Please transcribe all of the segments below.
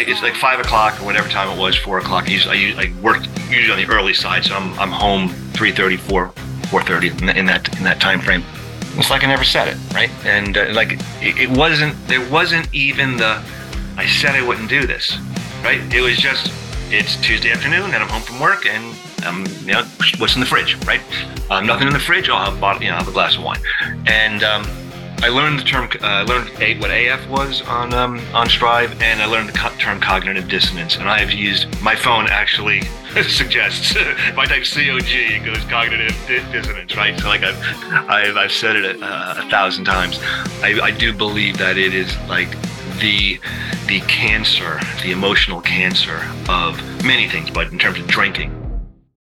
like it's like five o'clock or whatever time it was, four o'clock. I, usually, I, I worked usually on the early side, so I'm I'm home 3:30, 4 4:30 in, that in that time frame. It's like I never said it, right? And uh, like it, it wasn't there wasn't even the I said I wouldn't do this, right? It was just it's Tuesday afternoon and I'm home from work and um, you know, what's in the fridge, right? Um, nothing in the fridge. I'll have a bottle, you know, have a glass of wine. And um, I learned the term, uh, I learned a, what AF was on um, on Strive, and I learned the co- term cognitive dissonance. And I have used my phone actually suggests if I type COG, it goes cognitive di- dissonance, right? So like I've I've, I've said it a, a thousand times. I, I do believe that it is like the the cancer, the emotional cancer of many things, but in terms of drinking.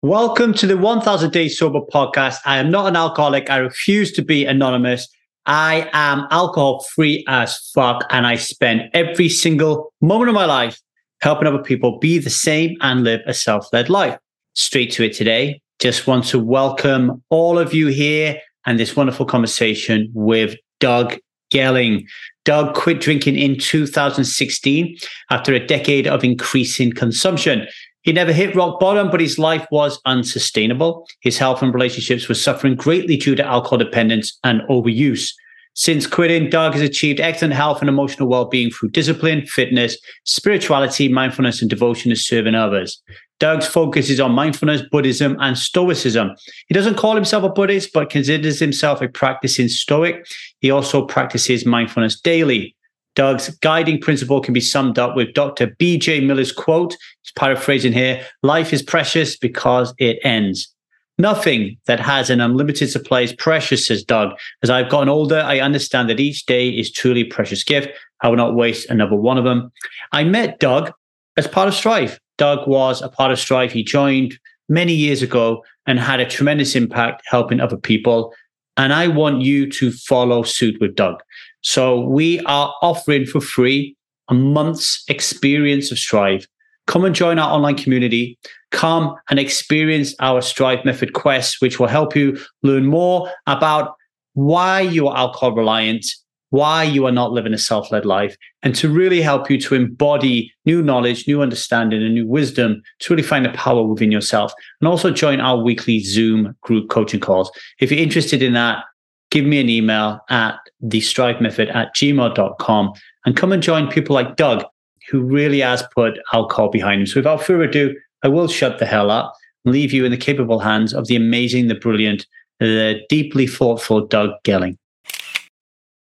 Welcome to the 1000 Days Sober podcast. I am not an alcoholic. I refuse to be anonymous. I am alcohol free as fuck. And I spend every single moment of my life helping other people be the same and live a self led life. Straight to it today. Just want to welcome all of you here and this wonderful conversation with Doug Gelling. Doug quit drinking in 2016 after a decade of increasing consumption. He never hit rock bottom, but his life was unsustainable. His health and relationships were suffering greatly due to alcohol dependence and overuse. Since quitting, Doug has achieved excellent health and emotional well-being through discipline, fitness, spirituality, mindfulness, and devotion to serving others. Doug's focus is on mindfulness, Buddhism, and Stoicism. He doesn't call himself a Buddhist, but considers himself a practicing Stoic. He also practices mindfulness daily. Doug's guiding principle can be summed up with Dr. B.J. Miller's quote. He's paraphrasing here Life is precious because it ends. Nothing that has an unlimited supply is precious, says Doug. As I've gotten older, I understand that each day is truly a precious gift. I will not waste another one of them. I met Doug as part of Strive. Doug was a part of Strive. He joined many years ago and had a tremendous impact helping other people. And I want you to follow suit with Doug. So we are offering for free a month's experience of Strive. Come and join our online community. Come and experience our Strive Method quest, which will help you learn more about why you are alcohol reliant, why you are not living a self led life, and to really help you to embody new knowledge, new understanding, and new wisdom to really find the power within yourself. And also join our weekly Zoom group coaching calls. If you're interested in that, give me an email at the strive method at gmail.com and come and join people like Doug, who really has put alcohol behind him. So without further ado, I will shut the hell up and leave you in the capable hands of the amazing, the brilliant, the deeply thoughtful Doug Gelling.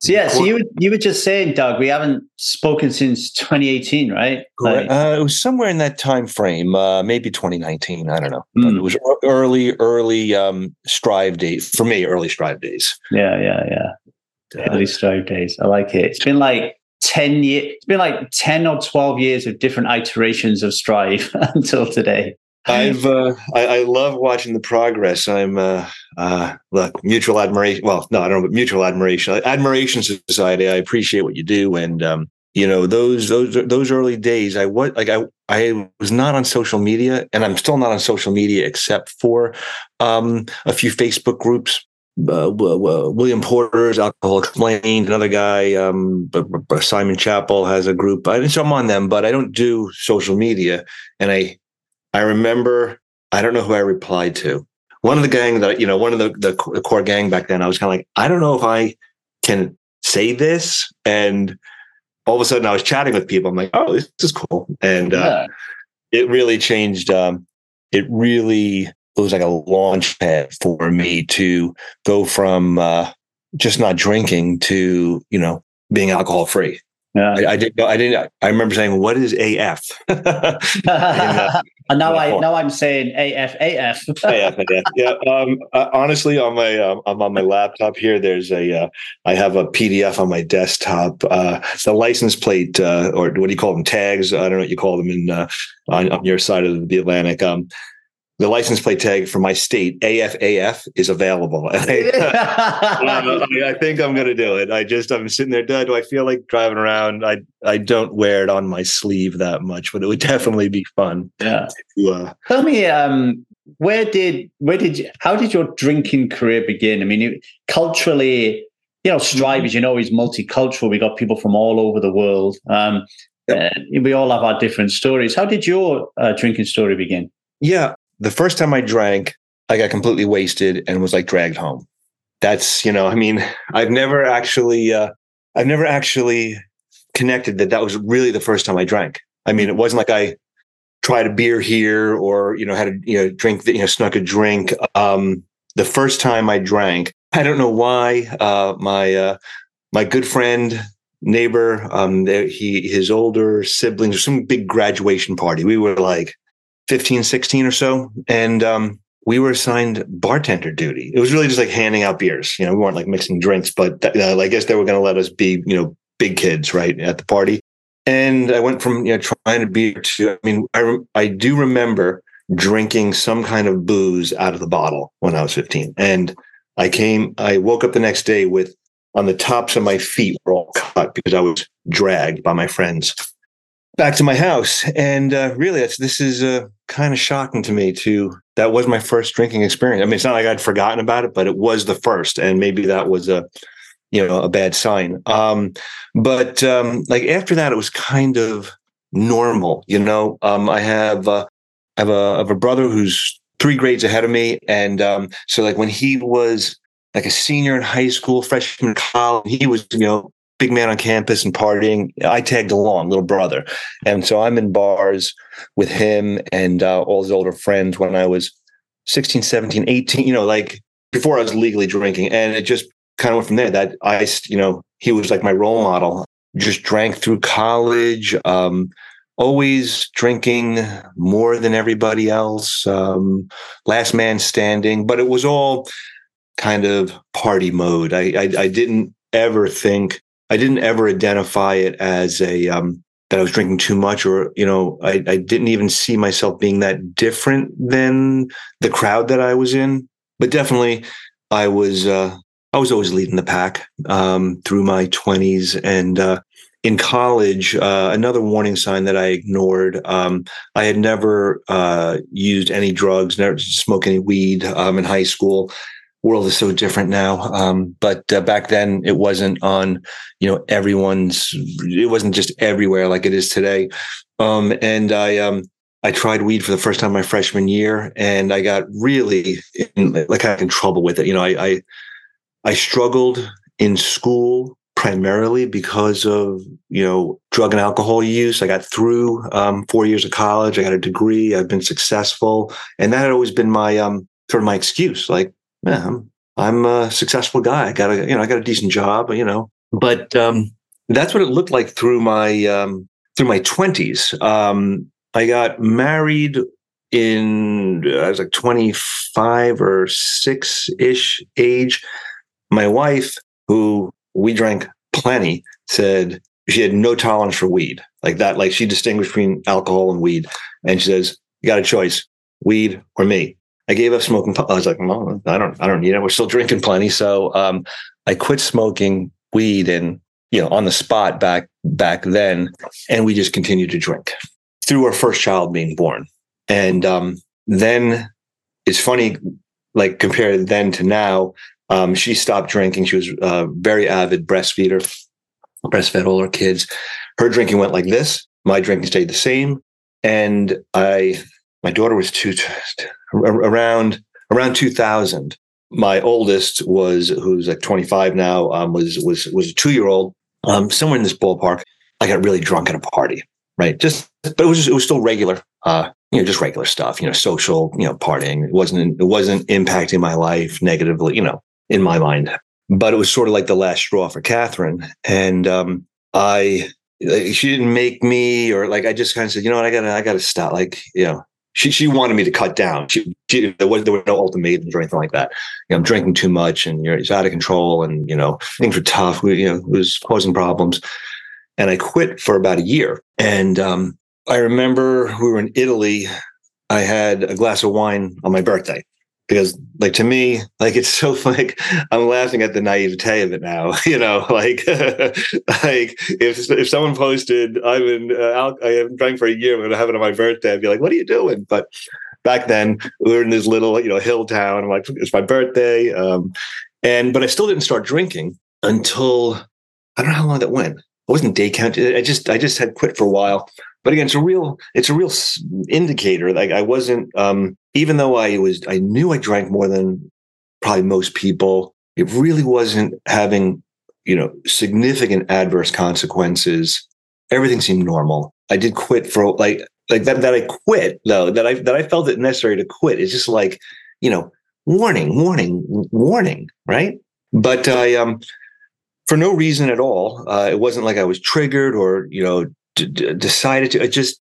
So yeah, so you were, you were just saying, Doug, we haven't spoken since 2018, right? Like, uh, it was somewhere in that time frame, uh, maybe 2019. I don't know. Mm. it was early, early um, Strive days for me. Early Strive days. Yeah, yeah, yeah. Early Strive days. I like it. It's been like 10 years. It's been like 10 or 12 years of different iterations of Strive until today. I've uh, I, I, love watching the progress. I'm uh, uh, look mutual admiration. Well, no, I don't know, but mutual admiration. Admiration Society. I appreciate what you do, and um, you know those those those early days. I what like I I was not on social media, and I'm still not on social media except for um, a few Facebook groups. Uh, William Porter's Alcohol Explained, another guy, um, Simon Chappell has a group. I, so I'm on them, but I don't do social media, and I I remember, I don't know who I replied to. One of the gang that, you know, one of the, the core gang back then, I was kind of like, I don't know if I can say this. And all of a sudden I was chatting with people. I'm like, oh, this is cool. And uh, it really changed. Um, it really, it was like a launch pad for me to go from uh, just not drinking to, you know, being alcohol free. Yeah. I, I, didn't. I didn't. I remember saying, "What is AF?" and, uh, and now I now I'm saying AF AF. AF, AF. Yeah. Um, uh, honestly, on my um, I'm on my laptop here. There's a uh, I have a PDF on my desktop. Uh, the license plate uh, or what do you call them tags? I don't know what you call them in uh, on, on your side of the Atlantic. Um, the license plate tag for my state AFAF is available. I, I, think I'm going to do it. I just I'm sitting there. Do I feel like driving around? I I don't wear it on my sleeve that much, but it would definitely be fun. Yeah. To, uh, Tell me, um, where did where did you, how did your drinking career begin? I mean, it, culturally, you know, Strive, as you know, is multicultural. We got people from all over the world. Um, Uh, we all have our different stories. How did your uh, drinking story begin? Yeah, the first time I drank, I got completely wasted and was like dragged home. That's you know, I mean, I've never actually, uh, I've never actually connected that that was really the first time I drank. I mean, it wasn't like I tried a beer here or you know had a you know drink that, you know snuck a drink. Um, the first time I drank, I don't know why. Uh, my uh, my good friend neighbor, um, he his older siblings or some big graduation party. We were like 15, 16 or so, and um, we were assigned bartender duty. It was really just like handing out beers. You know, we weren't like mixing drinks, but uh, I guess they were going to let us be you know big kids right at the party. And I went from you know trying to be to I mean I I do remember drinking some kind of booze out of the bottle when I was 15. And I came, I woke up the next day with on the tops of my feet were all cut because I was dragged by my friends back to my house. And uh, really, this is uh, kind of shocking to me. too. that was my first drinking experience. I mean, it's not like I'd forgotten about it, but it was the first, and maybe that was a you know a bad sign. Um, but um, like after that, it was kind of normal. You know, um, I have uh, I have a, I have a brother who's three grades ahead of me, and um, so like when he was like a senior in high school, freshman in college. He was, you know, big man on campus and partying. I tagged along, little brother. And so I'm in bars with him and uh, all his older friends when I was 16, 17, 18, you know, like before I was legally drinking. And it just kind of went from there that I, you know, he was like my role model. Just drank through college, um, always drinking more than everybody else, um, last man standing. But it was all kind of party mode. I, I, I didn't ever think I didn't ever identify it as a um, that I was drinking too much, or you know, I, I didn't even see myself being that different than the crowd that I was in. But definitely, I was uh, I was always leading the pack um, through my twenties and. Uh, in college, uh, another warning sign that I ignored. Um, I had never uh, used any drugs, never smoked any weed um, in high school world is so different now. Um, but uh, back then, it wasn't on, you know, everyone's. It wasn't just everywhere like it is today. Um, and I, um, I tried weed for the first time my freshman year, and I got really in, like I in trouble with it. You know, I, I, I struggled in school primarily because of you know drug and alcohol use. I got through um, four years of college. I got a degree. I've been successful, and that had always been my um, sort of my excuse. Like yeah, I'm, I'm a successful guy. I got a, you know, I got a decent job, you know, but, um, that's what it looked like through my, um, through my twenties. Um, I got married in, I was like 25 or six ish age. My wife, who we drank plenty, said she had no tolerance for weed like that. Like she distinguished between alcohol and weed. And she says, you got a choice, weed or me. I gave up smoking. I was like, well, I don't, I don't need it. We're still drinking plenty. So um, I quit smoking weed and, you know, on the spot back, back then. And we just continued to drink through our first child being born. And um, then it's funny, like compared then to now, um, she stopped drinking. She was a very avid breastfeeder, breastfed all her kids. Her drinking went like this. My drinking stayed the same. And I, my daughter was two, around around 2000 my oldest was who's like 25 now um, was was was a two year old um, somewhere in this ballpark. I got really drunk at a party right? Just but it was just, it was still regular uh, you know just regular stuff you know social you know partying. It wasn't it wasn't impacting my life negatively you know in my mind. But it was sort of like the last straw for catherine. And um, i she didn't make me or like i just kind of said you know what? I gotta i gotta stop like you know she she wanted me to cut down. She, she there was there were no ultimatums or anything like that. You know, I'm drinking too much and you're it's out of control and you know things were tough. We, you know, it was causing problems. And I quit for about a year. And um, I remember we were in Italy. I had a glass of wine on my birthday because like to me like it's so like i'm laughing at the naivete of it now you know like like if if someone posted i'm in uh, i haven't drank for a year i'm gonna have it on my birthday i'd be like what are you doing but back then we were in this little you know hill town i'm like it's my birthday um and but i still didn't start drinking until i don't know how long that went I wasn't day counting. I just I just had quit for a while. But again, it's a real it's a real indicator. Like I wasn't um, even though I was I knew I drank more than probably most people. It really wasn't having you know significant adverse consequences. Everything seemed normal. I did quit for like like that that I quit though that I that I felt it necessary to quit. It's just like you know warning warning warning right. But I um for no reason at all. Uh, it wasn't like I was triggered or you know d- decided to. I just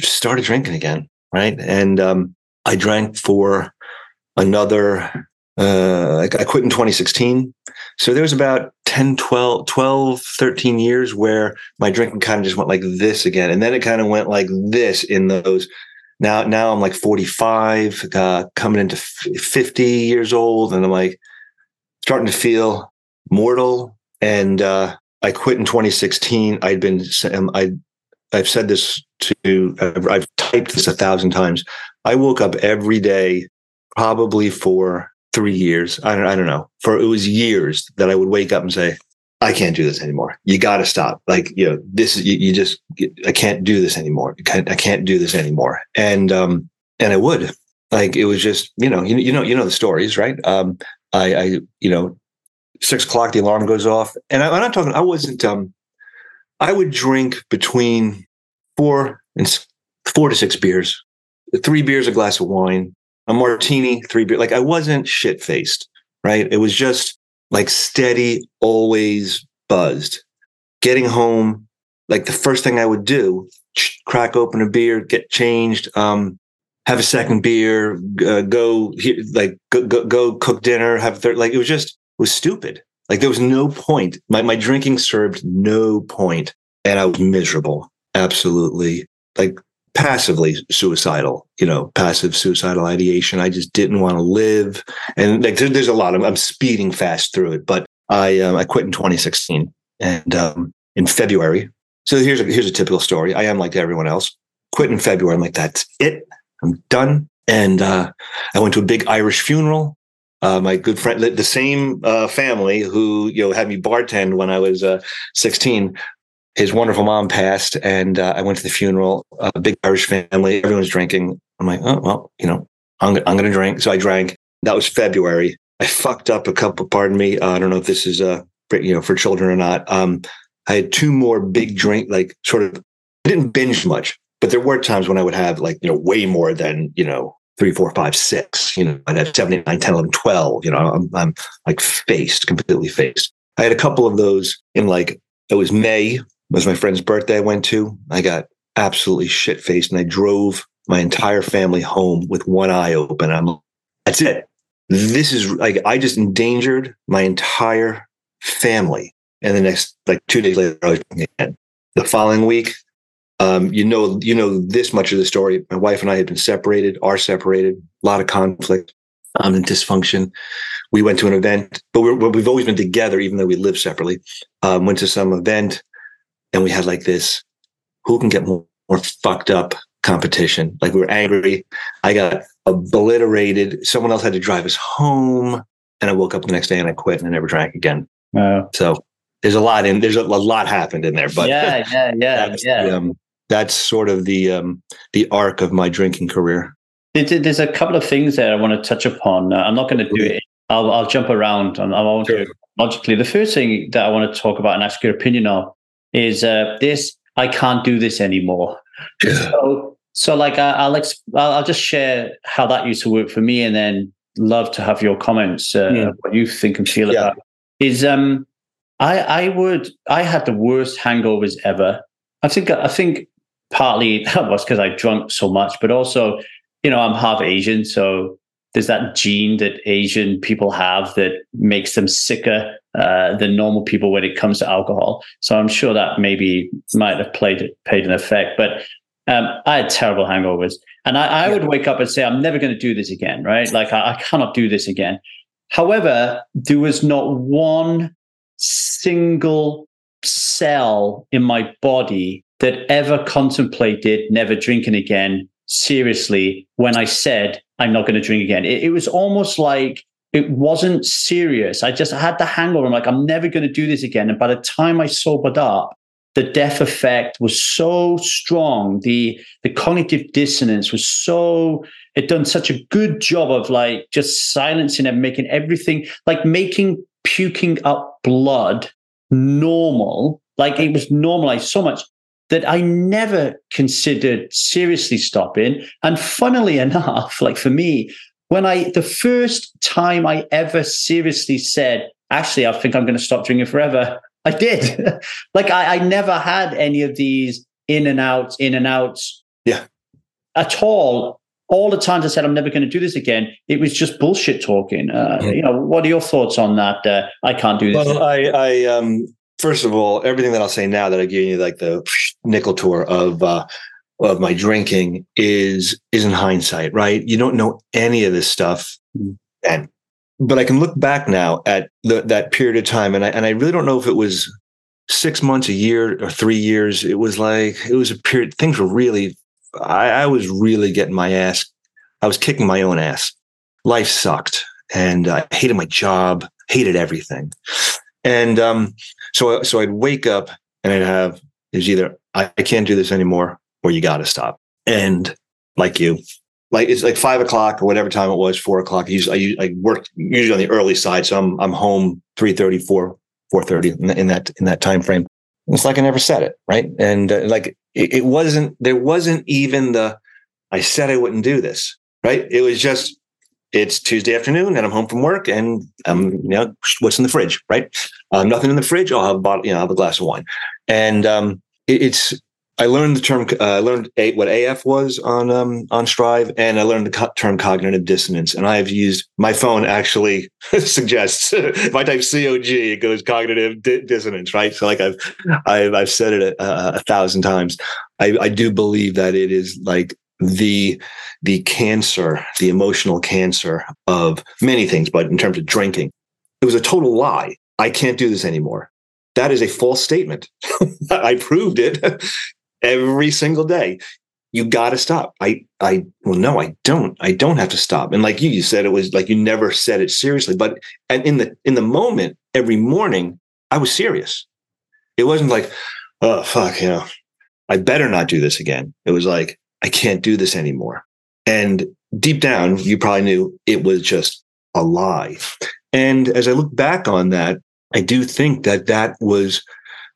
started drinking again, right? And um, I drank for another. Uh, I, I quit in 2016. So there was about 10, 12, 12, 13 years where my drinking kind of just went like this again. And then it kind of went like this in those. Now, now I'm like 45, uh, coming into 50 years old. And I'm like starting to feel mortal and uh, I quit in 2016. I'd been um, I I've said this to I've, typed this a thousand times. I woke up every day, probably for three years. I don't I don't know. For it was years that I would wake up and say, I can't do this anymore. You got to stop. Like, you know, this is, you, you, just, I can't do this anymore. I can't do this anymore. And, um, and I would like, it was just, you know, you, you know, you know, the stories, right? Um, I, I, you know, six o'clock, the alarm goes off. And I, am not talking, I wasn't, um, I would drink between four and four to six beers, three beers, a glass of wine, a martini, three beers. Like I wasn't shit faced, right? It was just like steady, always buzzed. Getting home, like the first thing I would do, crack open a beer, get changed, um, have a second beer, uh, go like go, go, go cook dinner, have third. Like it was just it was stupid. Like there was no point. My my drinking served no point, and I was miserable. Absolutely, like passively suicidal. You know, passive suicidal ideation. I just didn't want to live, and like there, there's a lot. of I'm speeding fast through it, but I um, I quit in 2016, and um, in February. So here's a here's a typical story. I am like everyone else. Quit in February. I'm like, that's it. I'm done. And uh, I went to a big Irish funeral uh, my good friend, the same uh, family who you know had me bartend when I was uh, 16. His wonderful mom passed, and uh, I went to the funeral. A big Irish family, everyone's drinking. I'm like, oh well, you know, I'm I'm gonna drink. So I drank. That was February. I fucked up a couple. Pardon me. Uh, I don't know if this is uh you know for children or not. Um, I had two more big drink, like sort of. I didn't binge much, but there were times when I would have like you know way more than you know three, four, five, six, you know, I'd have 7, 8, 9, 10, 11, 12, you know, I'm, I'm like faced, completely faced. I had a couple of those in like, it was May, was my friend's birthday I went to. I got absolutely shit faced and I drove my entire family home with one eye open. I'm, like, that's it. This is like, I just endangered my entire family. And the next, like two days later, I was again. The following week, um, you know, you know this much of the story. My wife and I had been separated, are separated, a lot of conflict um, and dysfunction. We went to an event, but we have always been together, even though we live separately. Um, went to some event, and we had like this: who can get more, more fucked up competition? Like we were angry. I got obliterated. Someone else had to drive us home, and I woke up the next day and I quit and I never drank again. Wow. So there's a lot in there's a, a lot happened in there, but yeah, yeah, yeah, yeah. The, um, that's sort of the um, the arc of my drinking career. There's a couple of things that I want to touch upon. Uh, I'm not going to do it. I'll, I'll jump around. I won't sure. logically. The first thing that I want to talk about and ask your opinion on is uh, this. I can't do this anymore. Yeah. So, so like I, will I'll just share how that used to work for me, and then love to have your comments. Uh, yeah. What you think and feel yeah. about is um I I would I had the worst hangovers ever. I think I think partly that was because I drunk so much, but also, you know, I'm half Asian, so there's that gene that Asian people have that makes them sicker uh, than normal people when it comes to alcohol. So I'm sure that maybe might have played played an effect. But um, I had terrible hangovers, and I, I would wake up and say, "I'm never going to do this again." Right? Like I, I cannot do this again. However, there was not one single cell in my body that ever contemplated never drinking again seriously when I said, I'm not going to drink again. It, it, was almost like it wasn't serious. I just had the hangover. I'm like, I'm never going to do this again. And by the time I sobered up, the death effect was so strong. The the cognitive dissonance was so it done such a good job of like just silencing and making everything like making puking up blood normal. Like it was normalized so much that I never considered seriously stopping. And funnily enough, like for me, when I the first time I ever seriously said, actually, I think I'm going to stop drinking forever I did. like I, I never had any of these in and outs, in and outs. Yeah. At all. All the times I said I'm never going to do this again, it was just bullshit talking. Uh, You know, what are your thoughts on that? Uh, I can't do this. Well, I, I, um, first of all, everything that I'll say now that I give you like the nickel tour of, uh, of my drinking is is in hindsight, right? You don't know any of this stuff, mm. and but I can look back now at the, that period of time, and I and I really don't know if it was six months, a year, or three years. It was like it was a period. Things were really. I, I was really getting my ass. I was kicking my own ass. Life sucked, and I hated my job, hated everything, and um, so so I'd wake up and I'd have is either I, I can't do this anymore or you got to stop. And like you, like it's like five o'clock or whatever time it was, four o'clock. I, I worked usually on the early side, so I'm I'm home 3.30, 4, 4.30 in, in that in that time frame. It's like I never said it, right? And uh, like it, it wasn't there wasn't even the I said I wouldn't do this, right? It was just it's Tuesday afternoon and I'm home from work and I'm you know, what's in the fridge, right? Um, nothing in the fridge. I'll have a bottle, you know, have a glass of wine. And um, it, it's I learned the term. Uh, I learned a, what AF was on um, on Strive, and I learned the co- term cognitive dissonance. And I have used my phone actually suggests if I type COG, it goes cognitive di- dissonance, right? So like I've I've, I've said it a, a thousand times. I, I do believe that it is like the the cancer, the emotional cancer of many things, but in terms of drinking, it was a total lie. I can't do this anymore. That is a false statement. I proved it every single day. You got to stop. I i well no i don't. I don't have to stop. And like you you said it was like you never said it seriously but and in the in the moment every morning i was serious. It wasn't like oh fuck you know i better not do this again. It was like i can't do this anymore. And deep down you probably knew it was just a lie. And as i look back on that i do think that that was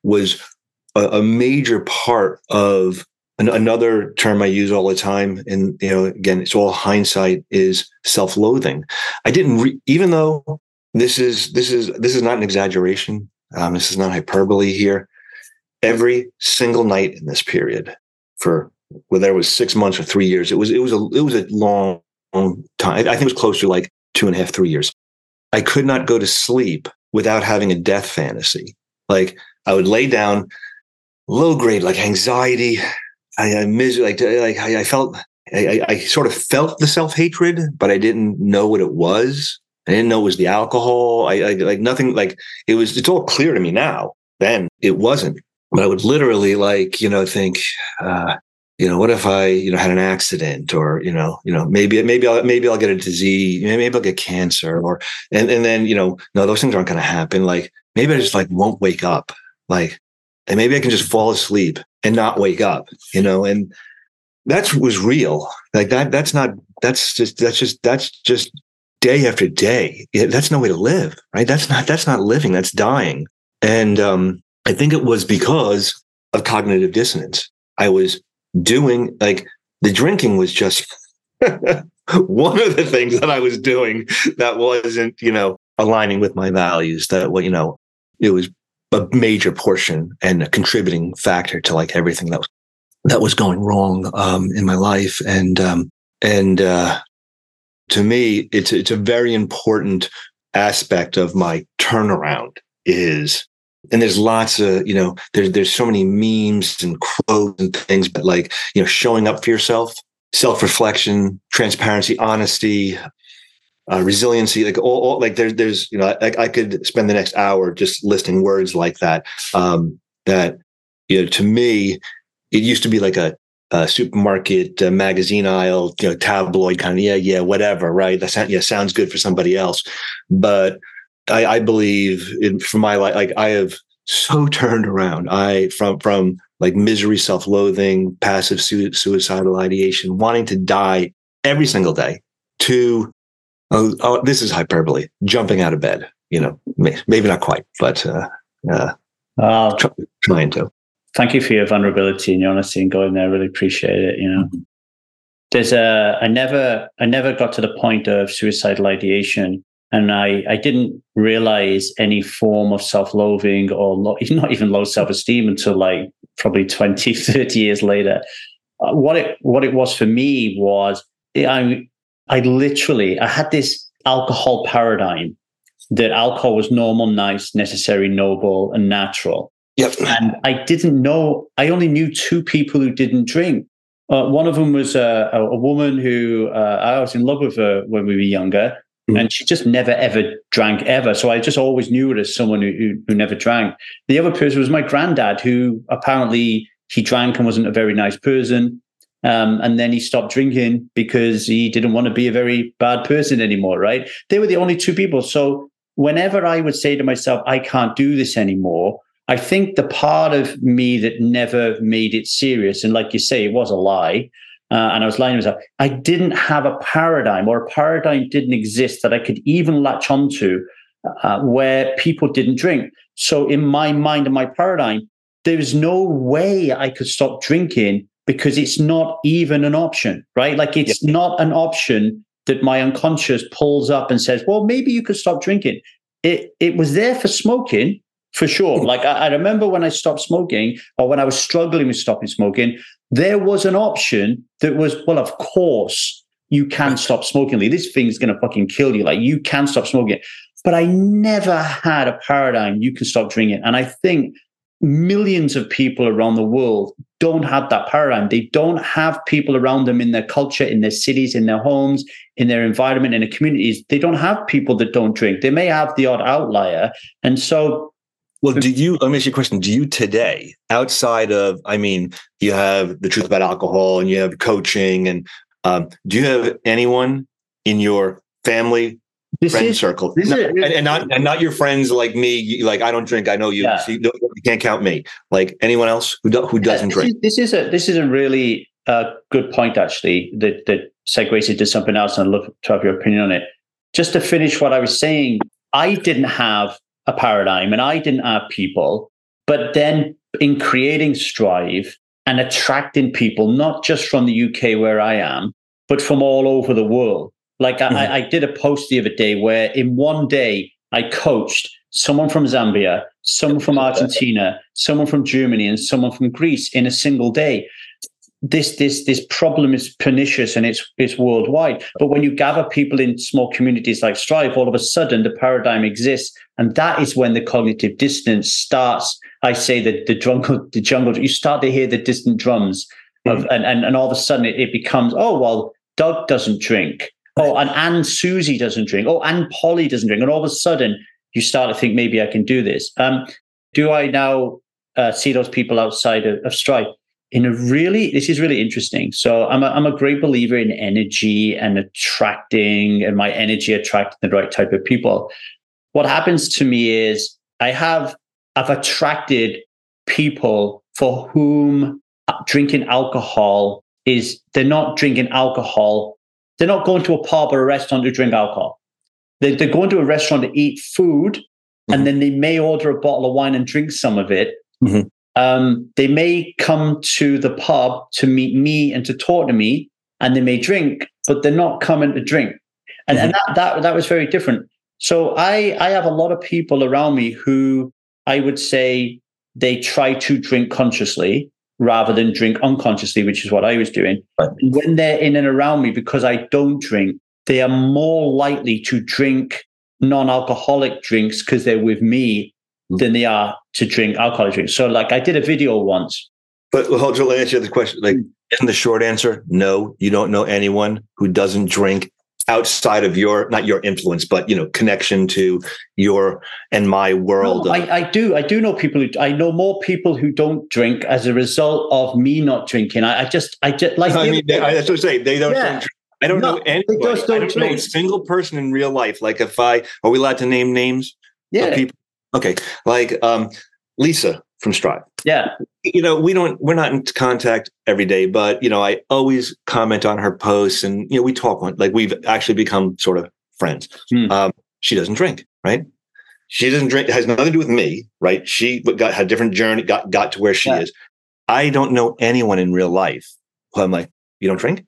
was a, a major part of an, another term I use all the time. And, you know, again, it's all hindsight is self-loathing. I didn't, re- even though this is, this is, this is not an exaggeration. Um, this is not hyperbole here. Every single night in this period for whether it was six months or three years, it was, it was a, it was a long, long time. I think it was close to like two and a half, three years. I could not go to sleep without having a death fantasy. Like I would lay down, low grade, like anxiety. I, I misery, like, like I, I felt, I, I, sort of felt the self hatred, but I didn't know what it was. I didn't know it was the alcohol. I, I like nothing. Like it was. It's all clear to me now. Then it wasn't. But I would literally like you know think, uh, you know, what if I you know had an accident or you know you know maybe maybe I'll maybe I'll get a disease. Maybe I'll get cancer or and and then you know no those things aren't going to happen. Like maybe I just like won't wake up. Like and maybe I can just fall asleep and not wake up, you know, and that was real. Like that, that's not, that's just, that's just, that's just day after day. That's no way to live, right? That's not, that's not living, that's dying. And um, I think it was because of cognitive dissonance. I was doing like the drinking was just one of the things that I was doing that wasn't, you know, aligning with my values that, well, you know, it was a major portion and a contributing factor to like everything that was that was going wrong um, in my life. And um, and uh, to me, it's it's a very important aspect of my turnaround is and there's lots of you know there's there's so many memes and quotes and things but like you know showing up for yourself self-reflection transparency honesty uh, resiliency, like all, all, like there's there's you know I, I could spend the next hour just listing words like that. Um, that you know to me it used to be like a, a supermarket uh, magazine aisle, you know, tabloid kind of yeah yeah whatever right. That sound, yeah sounds good for somebody else, but I, I believe in for my life like I have so turned around. I from from like misery, self-loathing, passive su- suicidal ideation, wanting to die every single day, to oh, oh, this is hyperbole, jumping out of bed. You know, maybe not quite, but uh, uh, uh, trying to. Thank you for your vulnerability and your honesty and going there. I really appreciate it. You know, mm-hmm. there's a I never I never got to the point of suicidal ideation and I, I didn't realize any form of self-loathing or lo- not even low self-esteem until like probably 20 30 years later. Uh, what it what it was for me was i i literally i had this alcohol paradigm that alcohol was normal nice necessary noble and natural. Yep. And i didn't know i only knew two people who didn't drink. Uh, one of them was a, a woman who uh, I was in love with her when we were younger, Mm. And she just never ever drank ever. So I just always knew her as someone who, who, who never drank. The other person was my granddad, who apparently he drank and wasn't a very nice person. Um, and then he stopped drinking because he didn't want to be a very bad person anymore, right? They were the only two people. So whenever I would say to myself, I can't do this anymore, I think the part of me that never made it serious, and like you say, it was a lie, uh, and I was lying to myself. I didn't have a paradigm, or a paradigm didn't exist that I could even latch onto uh, where people didn't drink. So, in my mind and my paradigm, there's no way I could stop drinking because it's not even an option, right? Like, it's yeah. not an option that my unconscious pulls up and says, well, maybe you could stop drinking. It, it was there for smoking, for sure. Hmm. Like I, I, remember when I stopped smoking or when I was struggling with stopping smoking, there was an option that was, well, of course, you can stop smoking. Lee. This thing's going to fucking kill you. Like, you can stop smoking. But I never had a paradigm you can stop drinking. And I think millions of people around the world don't have that paradigm. They don't have people around them in their culture, in their cities, in their homes, in their environment, in their communities. They don't have people that don't drink. They may have the odd outlier. And so well, do you, let me ask you a question. Do you today, outside of, I mean, you have the truth about alcohol and you have coaching, and um, do you have anyone in your family, this friend is, circle, no, is, and, and, not and not your friends like me? Like I don't drink. I know you. Yeah. So you, you, can't count me. Like anyone else who do, who doesn't this drink. Is, this is a this is a really uh, good point actually that that segues into something else, and I'd love to have your opinion on it. Just to finish what I was saying, I didn't have a paradigm and I didn't have people. But then in creating Strive and attracting people, not just from the UK where I am, but from all over the world. Like mm-hmm. I, I did a post the other day where in one day I coached someone from Zambia, someone from Argentina, someone from Germany, and someone from Greece in a single day this this this problem is pernicious and it's it's worldwide. But when you gather people in small communities like Strive, all of a sudden the paradigm exists, and that is when the cognitive dissonance starts. I say that the jungle, the jungle, you start to hear the distant drums, of, mm-hmm. and, and and all of a sudden it, it becomes oh well, Doug doesn't drink. Oh, and Anne Susie doesn't drink. Oh, and Polly doesn't drink. And all of a sudden, you start to think maybe I can do this. Um, do I now uh, see those people outside of, of Strive? in a really this is really interesting so i'm a, I'm a great believer in energy and attracting and my energy attracting the right type of people what happens to me is i have i've attracted people for whom drinking alcohol is they're not drinking alcohol they're not going to a pub or a restaurant to drink alcohol they're, they're going to a restaurant to eat food mm-hmm. and then they may order a bottle of wine and drink some of it mm-hmm um, they may come to the pub to meet me and to talk to me, and they may drink, but they're not coming to drink. And, mm-hmm. and that, that that was very different. So I I have a lot of people around me who I would say they try to drink consciously rather than drink unconsciously, which is what I was doing. Right. When they're in and around me, because I don't drink, they are more likely to drink non-alcoholic drinks because they're with me hmm. than they are to drink alcoholic drinks. So, like, I did a video once. But hold on, let me answer the question. Like, hmm. isn't the short answer no? You don't know anyone who doesn't drink outside of your not your influence, but you know, connection to your and my world. No, I, I, do. I do know people who I know more people who don't drink as a result of me not drinking. I, I just, I just like. I mean, they, I, that's what I'm saying. They don't. Yeah. Drink. I don't no, know anyone. I don't know a single person in real life. Like, if I are we allowed to name names? Yeah. people Okay, like um, Lisa from Strive. Yeah. You know, we don't, we're not in contact every day, but, you know, I always comment on her posts and, you know, we talk on, like we've actually become sort of friends. Hmm. Um, she doesn't drink, right? She doesn't drink. It has nothing to do with me, right? She got had a different journey, got got to where she Yeah. is. I don't know anyone in real life who I'm like, you don't drink?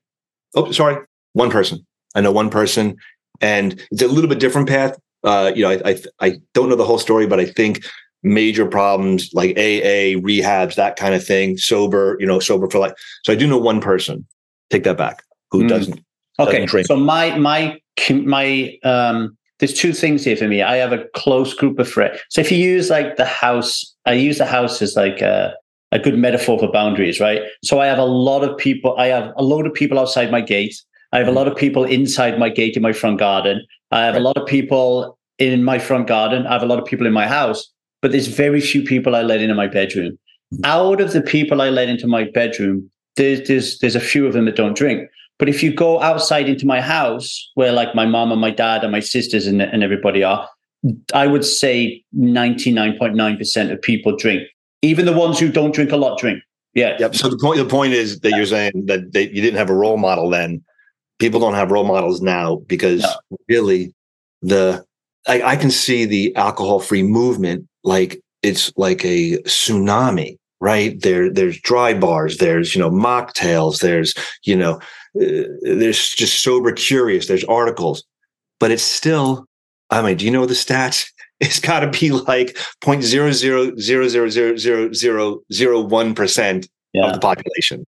Oh, sorry, one person. I know one person, and it's a little bit different path. Uh, you know, I, I I don't know the whole story, but I think major problems like AA, rehabs, that kind of thing, sober, you know, sober for life. So I do know one person. Take that back. Who Hmm. doesn't? Okay. Doesn't. So my my my um there's two things here for me. I have a close group of friends. So if you use like the house, I use the house as like a, a good metaphor for boundaries, right? So I have a lot of people, I have a load of people outside my gate. I have a lot of people inside my gate in my front garden. I have a lot of people in my front garden. I have a lot of people in my house, but there's very few people I let into my bedroom. Mm-hmm. Out of the people I let into my bedroom, there's there's there's a few of them that don't drink. But if you go outside into my house, where like my mom and my dad and my sisters and, and everybody are, I would say 99.9% of people drink. Even the ones who don't drink a lot drink. Yeah. Yep. So the point the point is that you're saying that they, you didn't have a role model then. People don't have role models now because No. really the I, I can see the alcohol free movement like it's like a tsunami, right? There, there's dry bars, there's, you know, mocktails, there's, you know, uh, there's just sober curious, there's articles, but it's still, I mean, do you know the stats? It's got to be like point zero zero zero zero zero zero zero zero one percent yeah. of the population.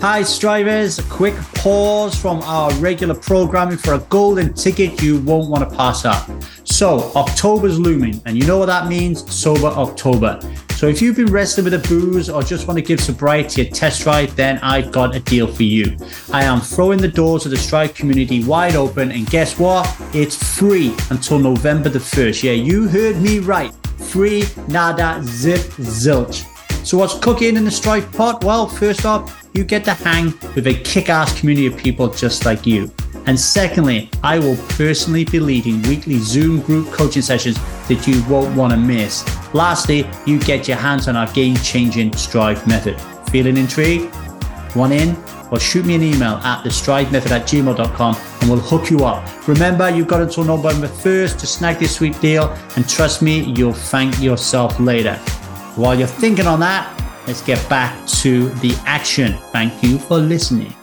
Hi, Strivers. A quick pause from our regular programming for a golden ticket you won't want to pass up. So, October's looming, and you know what that means? Sober October. So, if you've been wrestling with a booze or just want to give sobriety a test ride, then I've got a deal for you. I am throwing the doors of the Strive community wide open, and guess what? It's free until November the 1st. Yeah, you heard me right. Free, nada, zip, zilch. So what's cooking in the Strive pot? Well, first off, you get to hang with a kick-ass community of people just like you. And secondly, I will personally be leading weekly Zoom group coaching sessions that you won't want to miss. Lastly, you get your hands on our game-changing Strive method. Feeling intrigued? Want in? Well, shoot me an email at thestrivemethod at gmail.com and we'll hook you up. Remember, you've got until November 1st to snag this sweet deal, and trust me, you'll thank yourself later. While you're thinking on that, let's get back to the action. Thank you for listening.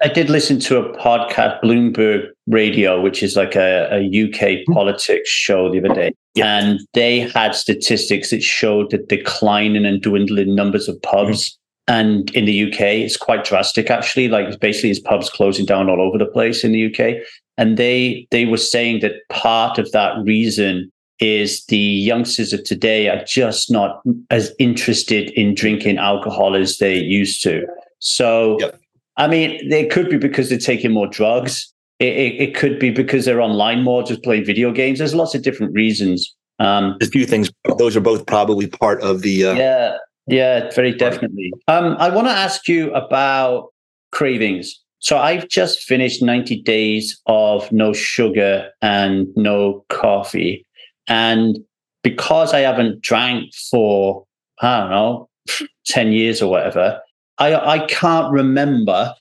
I did listen to a podcast, Bloomberg Radio, which is like a, a UK hmm. politics show the other day. And they had statistics that showed the declining and dwindling numbers of pubs. Hmm. And in the UK, it's quite drastic, actually. Like basically, it's pubs closing down all over the place in the UK. And they they were saying that part of that reason is the youngsters of today are just not as interested in drinking alcohol as they used to. So, Yep. I mean, it could be because they're taking more drugs. It, it, it could be because they're online more, just playing video games. There's lots of different reasons. Um, A few things. Those are both probably part of the. Uh, yeah, yeah, very definitely. Um, I want to ask you about cravings. So I've just finished 90 days of no sugar and no coffee. And because I haven't drank for, I don't know, 10 years or whatever, I, I can't remember,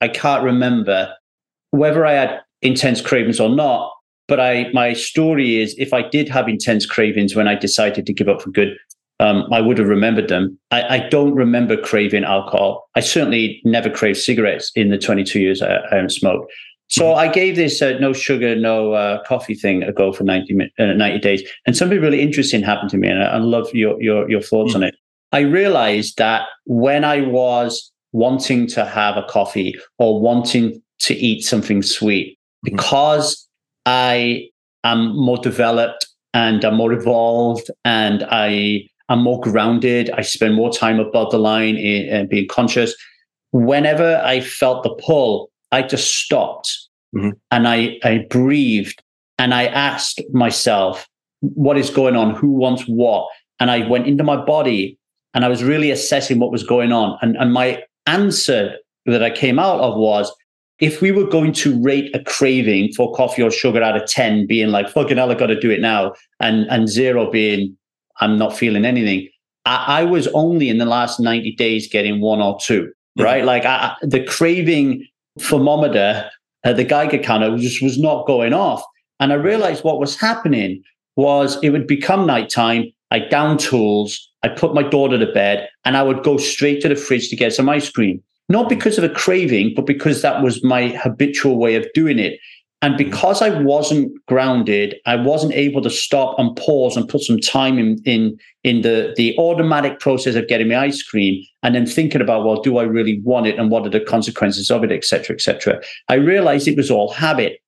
I can't remember whether I had intense cravings or not. But I, my story is if I did have intense cravings when I decided to give up for good, um, I would have remembered them. I, I don't remember craving alcohol. I certainly never craved cigarettes in the 22 years I, I haven't smoked. So I gave this uh, no sugar, no uh, coffee thing a go for 90, uh, 90 days. And something really interesting happened to me. And I, I love your, your, your thoughts on it. I realized that when I was wanting to have a coffee or wanting to eat something sweet, because I am more developed and I'm more evolved and I am more grounded, I spend more time above the line and being conscious. Whenever I felt the pull, I just stopped Mhm. and I, I breathed and I asked myself, what is going on? Who wants what? And I went into my body and I was really assessing what was going on. And, and my answer that I came out of was if we were going to rate a craving for coffee or sugar out of 10 being like fucking hell i gotta do it now and and zero being i'm not feeling anything i, I was only in the last 90 days getting one or 2 mm-hmm. right like I, the craving thermometer the geiger counter just was not going off and i realized what was happening was it would become nighttime i down tools i put my daughter to bed and i would go straight to the fridge to get some ice cream not because of a craving, but because that was my habitual way of doing it. And because I wasn't grounded, I wasn't able to stop and pause and put some time in in in the the automatic process of getting my ice cream and then thinking about, well, do I really want it and what are the consequences of it, et cetera, et cetera. I realized it was all habit.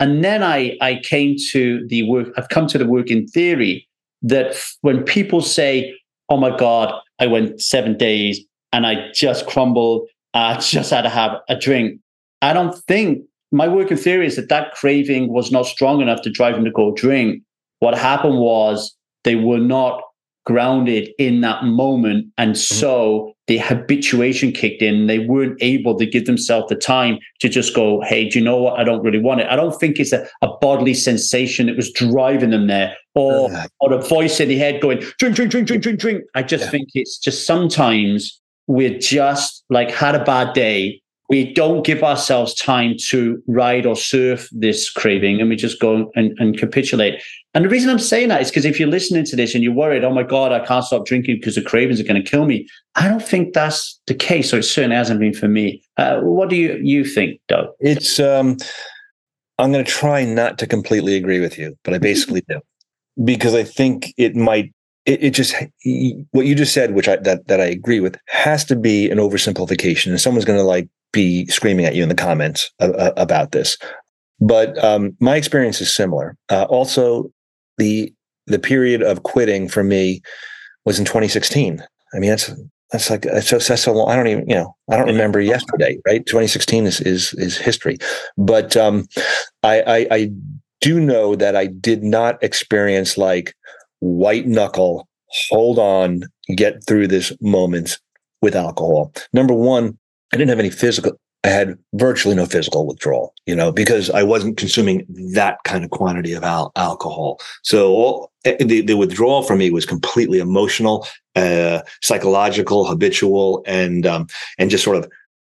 And then I I came to the work, I've come to the work in theory that when people say, Oh my God, I went seven days and I just crumbled I just had to have a drink. I don't think my working theory is that that craving was not strong enough to drive them to go drink. What happened was they were not grounded in that moment. And mm-hmm. so the habituation kicked in. They weren't able to give themselves the time to just go, hey, do you know what? I don't really want it. I don't think it's a, a bodily sensation that was driving them there or, or a voice in the head going, drink, drink, drink, drink, drink, drink. I just yeah. think it's just sometimes we're just like had a bad day. We don't give ourselves time to ride or surf this craving and we just go and, and capitulate. And the reason I'm saying that is because if you're listening to this and you're worried, oh my God, I can't stop drinking because the cravings are going to kill me. I don't think that's the case, or it certainly hasn't been for me. Uh, what do you you think, Doug? It's um I'm going to try not to completely agree with you, but I basically do because I think it might it, it, just what you just said, which I that that I agree with, has to be an oversimplification, and someone's going to like be screaming at you in the comments about this. But um, my experience is similar. Uh, also, the the period of quitting for me was in 2016. I mean, that's that's like that's so, that's so long. I don't even you know I don't remember yesterday. Right, 2016 is is is history. But um, I, I I do know that I did not experience like white knuckle, hold on, get through this moment with alcohol. Number one, I didn't have any physical, I had virtually no physical withdrawal, you know, because I wasn't consuming that kind of quantity of al- alcohol. So all, eh, the, the withdrawal for me was completely emotional, uh, psychological, habitual, and um, and just sort of.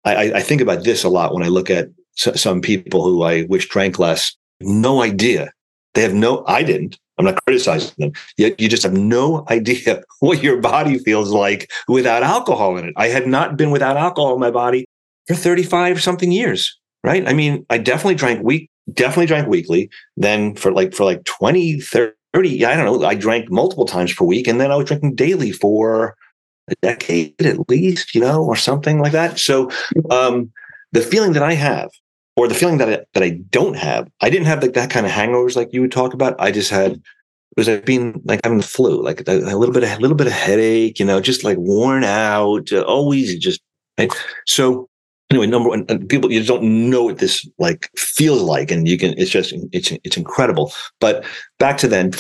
I, I think about this a lot when I look at some people who I wish drank less. No idea. They have no. I didn't. I'm not criticizing them. Yet you just have no idea what your body feels like without alcohol in it. I had not been without alcohol in my body for 35 something years, right? I mean, I definitely drank week, definitely drank weekly. Then for like for like 20, 30, I don't know, I drank multiple times per week. And then I was drinking daily for a decade at least, you know, or something like that. So um, the feeling that I have or the feeling that I, that I don't have. I didn't have like that kind of hangovers like you would talk about. I just had it was like being like having the flu, like a, a little bit of a little bit of headache, you know, just like worn out, uh, always just. Right? So anyway, number one, people you don't know what this like feels like, and you can. It's just it's it's incredible. But back to then,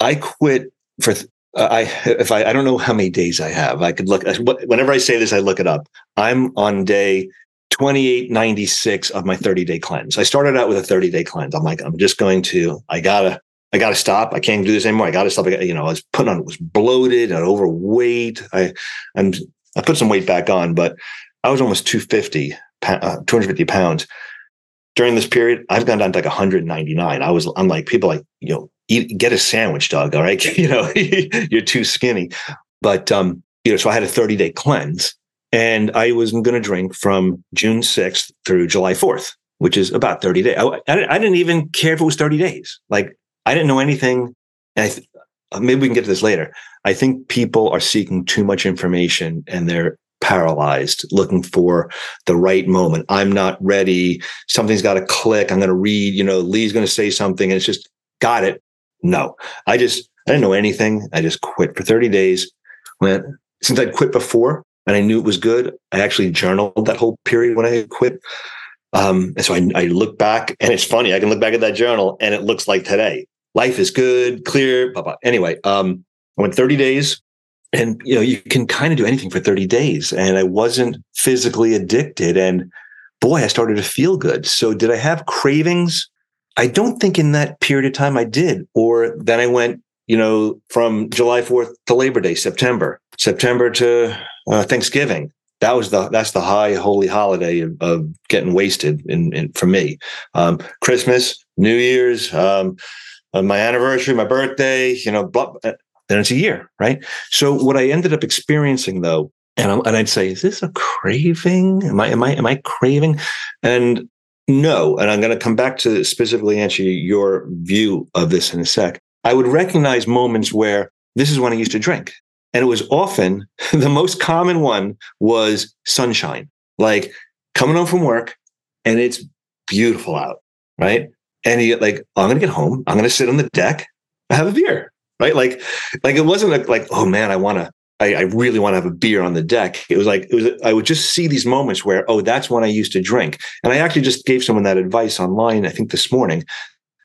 I quit for. Uh, I if I I don't know how many days I have. I could look. Whenever I say this, I look it up. I'm on day 2896 of my 30 day cleanse. I started out with a 30 day cleanse. I'm like, I'm just going to, I gotta, I gotta stop. I can't do this anymore. I gotta stop. I got, you know, I was putting on, was bloated and overweight. I, I'm, I put some weight back on, but I was almost 250, uh, 250 pounds. During this period, I've gone down to like 199. I was, I'm like, people like, you know, eat, get a sandwich, Doug. All right. you know, you're too skinny. But, um, you know, so I had a 30 day cleanse and I was going to drink from June 6th through July 4th, which is about 30 days. I, I, didn't even care if it was 30 days. Like I didn't know anything. And th- uh, maybe we can get to this later. I think people are seeking too much information and they're paralyzed looking for the right moment. I'm not ready. Something's got to click. I'm going to read, you know, Lee's going to say something and it's just got it. No, I just, I didn't know anything. I just quit for 30 days. Went, since I'd quit before, and I knew it was good. I actually journaled that whole period when I quit. Um, and so I, I look back, and it's funny. I can look back at that journal, and it looks like today. Life is good, clear. Blah, blah. Anyway, um, I went 30 days, and you know you can kind of do anything for 30 days, and I wasn't physically addicted. And boy, I started to feel good. So did I have cravings? I don't think in that period of time I did. Or then I went, you know, from July 4th to Labor Day, September, September to uh, Thanksgiving. That was the that's the high holy holiday of, of getting wasted in, in for me. Um, Christmas, New Year's, um, uh, my anniversary, my birthday, you know, blah, uh, then it's a year, right? So what I ended up experiencing though and, I'm, and I'd say, is this a craving? Am I, am I, am I craving? And no. And I'm going to come back to specifically answer your view of this in a sec. I would recognize moments where this is when I used to drink. And it was often the most common one was sunshine, like coming home from work and it's beautiful out, right? And you like, oh, I'm going to get home. I'm going to sit on the deck, I have a beer, right? Like, like it wasn't like, oh man, I want to I, I, really want to have a beer on the deck. It was like it was. I would just see these moments where, oh, that's when I used to drink. And I actually just gave someone that advice online. I think this morning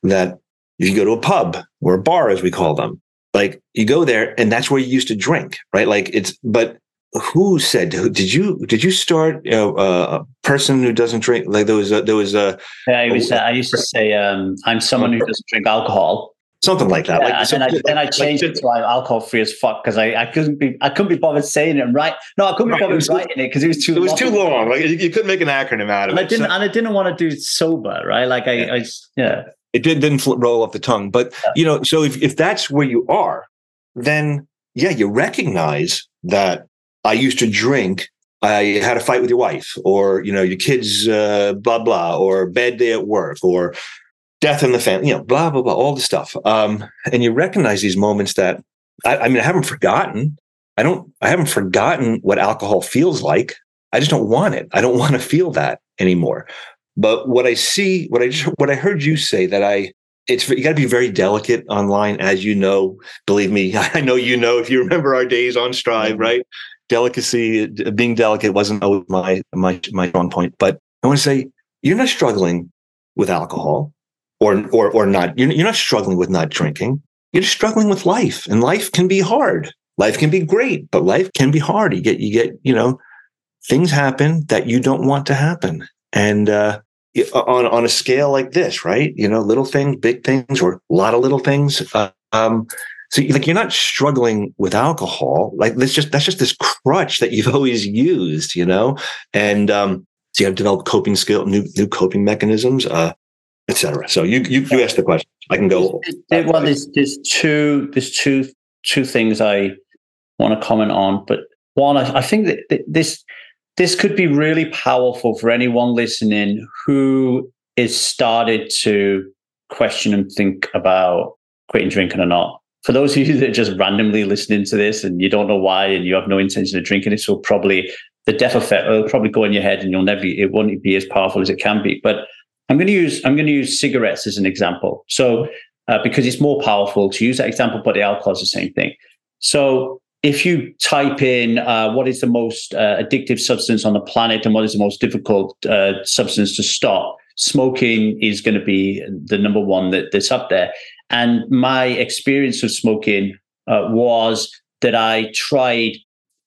that if you go to a pub or a bar, as we call them, like you go there and that's where you used to drink, right? Like it's. But who said? Did you did you start you know, uh, a person who doesn't drink? Like there was a, there was a. Yeah, I was. Uh, I used to say um, I'm someone who doesn't drink alcohol something like that. Yeah, like, so, then, I, then I changed like, it to like alcohol free as fuck because I, I couldn't be I couldn't be bothered saying it right. No, I couldn't right, be bothered was, writing it because it was too. It was long. too long. Like you, you, couldn't make an acronym out of and it. I didn't, so. and I didn't want to do sober. Right, like I, yeah. I yeah. It did, didn't roll off the tongue, but yeah. you know, so if if that's where you are, then yeah, you recognize that I used to drink I had a fight with your wife, or you know, your kids, uh, blah blah, or bad day at work, or death in the family, you know, blah, blah, blah, all the stuff. Um, and you recognize these moments that I, I, mean, I haven't forgotten. I don't, I haven't forgotten what alcohol feels like. I just don't want it. I don't want to feel that anymore. But what I see, what I just, what I heard you say that I, it's you got to be very delicate online, as you know. Believe me, I know you know. If you remember our days on Strive, mm-hmm. right? Delicacy, being delicate wasn't always my my my strong point. But I want to say you're not struggling with alcohol or or or not. You're, you're not struggling with not drinking. You're just struggling with life, and life can be hard. Life can be great, but life can be hard. You get you get you know things happen that you don't want to happen, and uh, on on a scale like this, right? You know, little things, big things, or a lot of little things. Uh, um, so like you're not struggling with alcohol. Like that's just that's just this crutch that you've always used, you know. And um, so you have developed coping skill, new new coping mechanisms. Uh, etc. So you you you ask the question. I can go. Well, there's there's two there's two two things I want to comment on, but one I, I think that this this could be really powerful for anyone listening who is started to question and think about quitting drinking or not. For those of you that are just randomly listening to this and you don't know why and you have no intention of drinking, it will probably the death effect will probably go in your head and you'll never it won't be as powerful as it can be. But I'm going to use I'm going to use cigarettes as an example. So uh, because it's more powerful to use that example, but the alcohol is the same thing. So if you type in uh, what is the most uh, addictive substance on the planet and what is the most difficult uh, substance to stop, smoking is going to be the number one that, that's up there. And my experience of smoking uh, was that I tried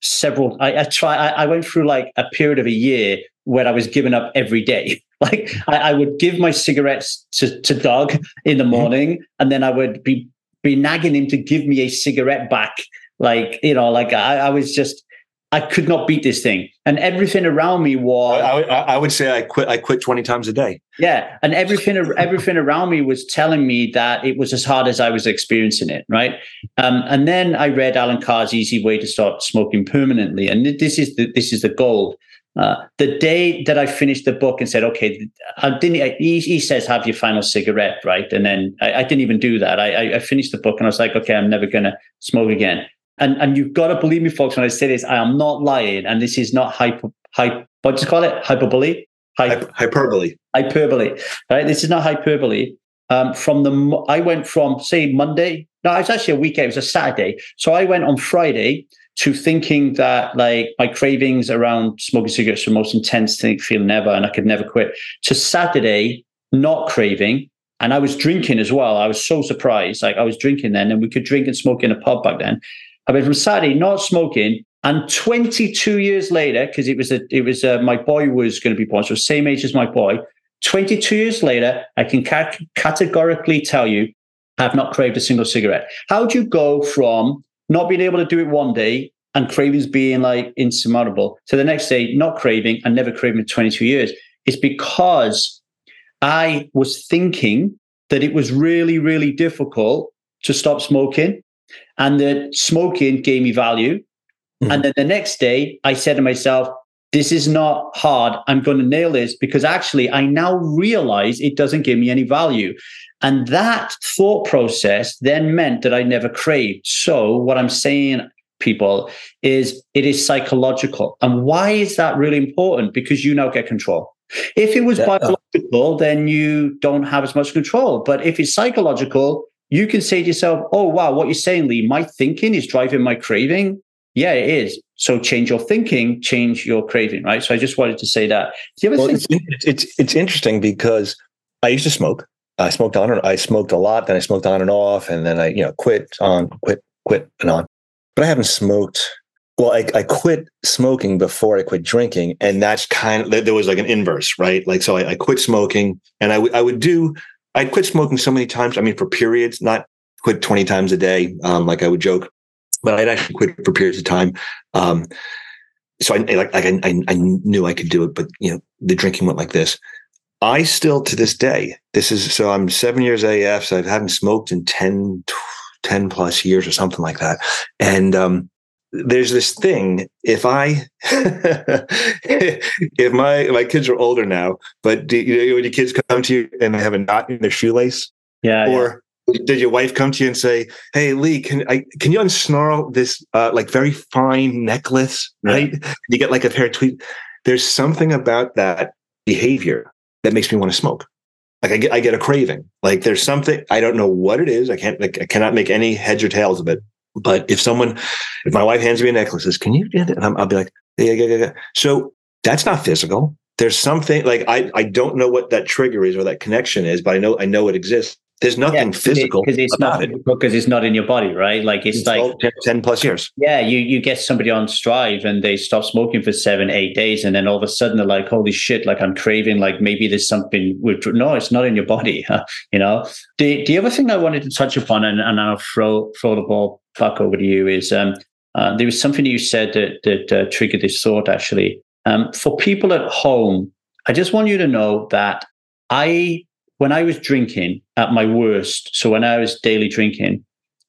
several. I, I try. I, I went through like a period of a year where I was giving up every day. Like I, I would give my cigarettes to, to Doug in the mm-hmm. morning, and then I would be be nagging him to give me a cigarette back. Like you know, like I, I was just I could not beat this thing, and everything around me was. I, I, I, would say I quit. I quit twenty times a day. Yeah, and everything everything around me was telling me that it was as hard as I was experiencing it. Right, um, and then I read Allen Carr's Easy Way to Start Smoking Permanently, and this is the this is the gold. Uh, the day that I finished the book and said, okay, I didn't, he, he says, have your final cigarette, right? And then I, I didn't even do that. I, I, finished the book and I was like, okay, I'm never going to smoke again. And, and you've got to believe me, folks, when I say this, I am not lying. And this is not hyper, hyper what do you call it? Hyperbole? Hyper, hyperbole. Hyperbole, right? This is not hyperbole. Um, from the, I went from, say, Monday. No, it was actually a weekend. It was a Saturday. So I went on Friday to thinking that like my cravings around smoking cigarettes were most intense thing, feeling ever, and I could never quit. To Saturday, not craving, and I was drinking as well. I was so surprised. Like I was drinking then, and we could drink and smoke in a pub back then. I went from Saturday not smoking And 22 years later, because it was a, it was a, my boy was going to be born, so same age as my boy. 22 years later, I can ca- categorically tell you, I've not craved a single cigarette. How do you go from not being able to do it one day and cravings being like insurmountable to the next day not craving and never craving in 22 years? It's because I was thinking that it was really, really difficult to stop smoking and that smoking gave me value. Mm-hmm. And then the next day, I said to myself, this is not hard. I'm going to nail this because actually I now realize it doesn't give me any value. And that thought process then meant that I never craved. So what I'm saying, people, is it is psychological. And why is that really important? Because you now get control. If it was yeah. biological, then you don't have as much control. But if it's psychological, you can say to yourself, oh, wow, what you're saying, Lee, my thinking is driving my craving. Yeah, it is. So change your thinking, change your craving, right? So I just wanted to say that. The other well, thing- it's, it's, it's interesting because I used to smoke. I smoked on and I smoked a lot. Then I smoked on and off, and then I you know quit on, quit, quit, and on. But I haven't smoked. Well, I, I quit smoking before I quit drinking, and that's kind of there was like an inverse, right? Like so, I, I quit smoking, and I would I would do I'd quit smoking so many times. I mean, for periods, not quit twenty times a day, um, like I would joke but I'd actually quit for periods of time. Um, so I like, like I, I, knew I could do it, but you know, the drinking went like this. I still to this day, this is so I'm seven years AF, so I haven't smoked in 10, 10 plus years or something like that. And um, there's this thing if i if my my kids are older now but do, you know when your kids come to you and they have a knot in their shoelace yeah or did your wife come to you and say, "Hey, Lee, can I can you unsnarl this uh, like very fine necklace? Right? Yeah. You get like a pair of tweet. There's something about that behavior that makes me want to smoke. Like I get I get a craving. Like there's something I don't know what it is. I can't like I cannot make any heads or tails of it. But if someone, if my wife hands me a necklace, says, "Can you?" Get it?" I'll be like, "Yeah, yeah, yeah, yeah." So that's not physical. There's something like I I don't know what that trigger is or that connection is, but I know I know it exists. There's nothing yeah, physical because it's not it. because it's not in your body, right? Like it's, it's like 10, 10, plus years. Yeah, you you get somebody on Strive and they stop smoking for seven, eight days, and then all of a sudden they're like, "Holy shit!" Like I'm craving. Like maybe there's something. With, no, it's not in your body. you know. The the other thing I wanted to touch upon, and, and I'll throw throw the ball back over to you, is um, uh, there was something you said that that uh, triggered this thought. Actually, um, for people at home, I just want you to know that I when I was drinking at my worst, so when I was daily drinking,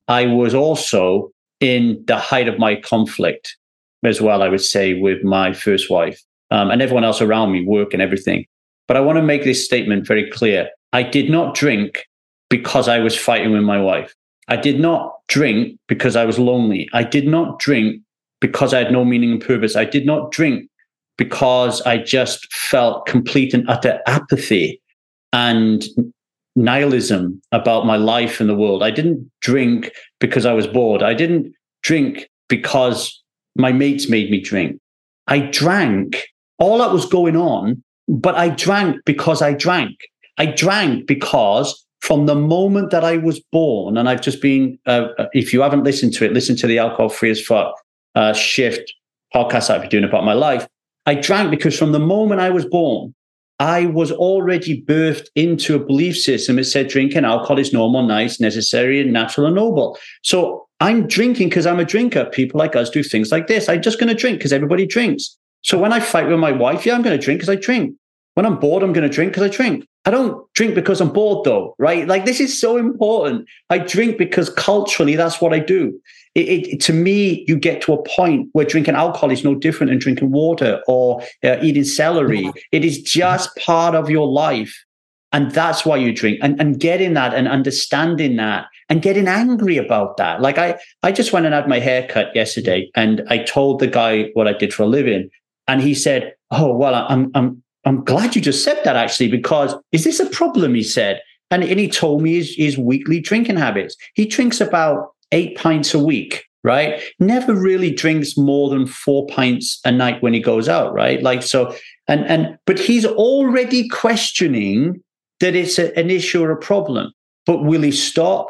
I was also in the height of my conflict as well, I would say, with my first wife um, and everyone else around me, work and everything. But I want to make this statement very clear. I did not drink because I was fighting with my wife. I did not drink because I was lonely. I did not drink because I had no meaning and purpose. I did not drink because I just felt complete and utter apathy and nihilism about my life in the world. I didn't drink because I was bored. I didn't drink because my mates made me drink. I drank. All that was going on, but I drank because I drank. I drank because from the moment that I was born, and I've just been, uh, uh if you haven't listened to it, listen to the Alcohol Free as Fuck uh, Shift podcast I've been doing about my life. I drank because from the moment I was born, I was already birthed into a belief system that said drinking alcohol is normal, nice, necessary, and natural and noble. So I'm drinking because I'm a drinker. People like us do things like this. I'm just going to drink because everybody drinks. So when I fight with my wife, yeah, I'm going to drink because I drink. When I'm bored, I'm going to drink because I drink. I don't drink because I'm bored, though, right? Like this is so important. I drink because culturally, that's what I do it, it, to me, you get to a point where drinking alcohol is no different than drinking water or uh, eating celery. It is just part of your life. And that's why you drink and, and getting that and understanding that and getting angry about that. Like I, I just went and had my hair cut yesterday and I told the guy what I did for a living. And he said, Oh, well, I'm, I'm, I'm glad you just said that actually, because is this a problem? He said. And, and he told me his, his weekly drinking habits. He drinks about eight pints a week, right? Never really drinks more than four pints a night when he goes out, right? Like so, and and but he's already questioning that it's a, an issue or a problem. But will he stop?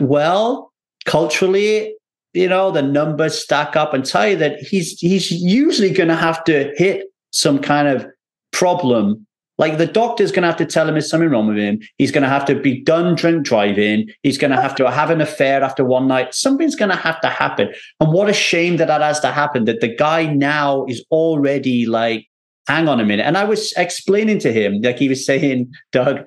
Well, culturally, you know, the numbers stack up and tell you that he's he's usually going to have to hit some kind of problem. Like the doctor's going to have to tell him there's something wrong with him. He's going to have to be done drink driving. He's going to have to have an affair after one night. Something's going to have to happen. And what a shame that that has to happen. That the guy now is already like, hang on a minute. And I was explaining to him, like he was saying, Doug,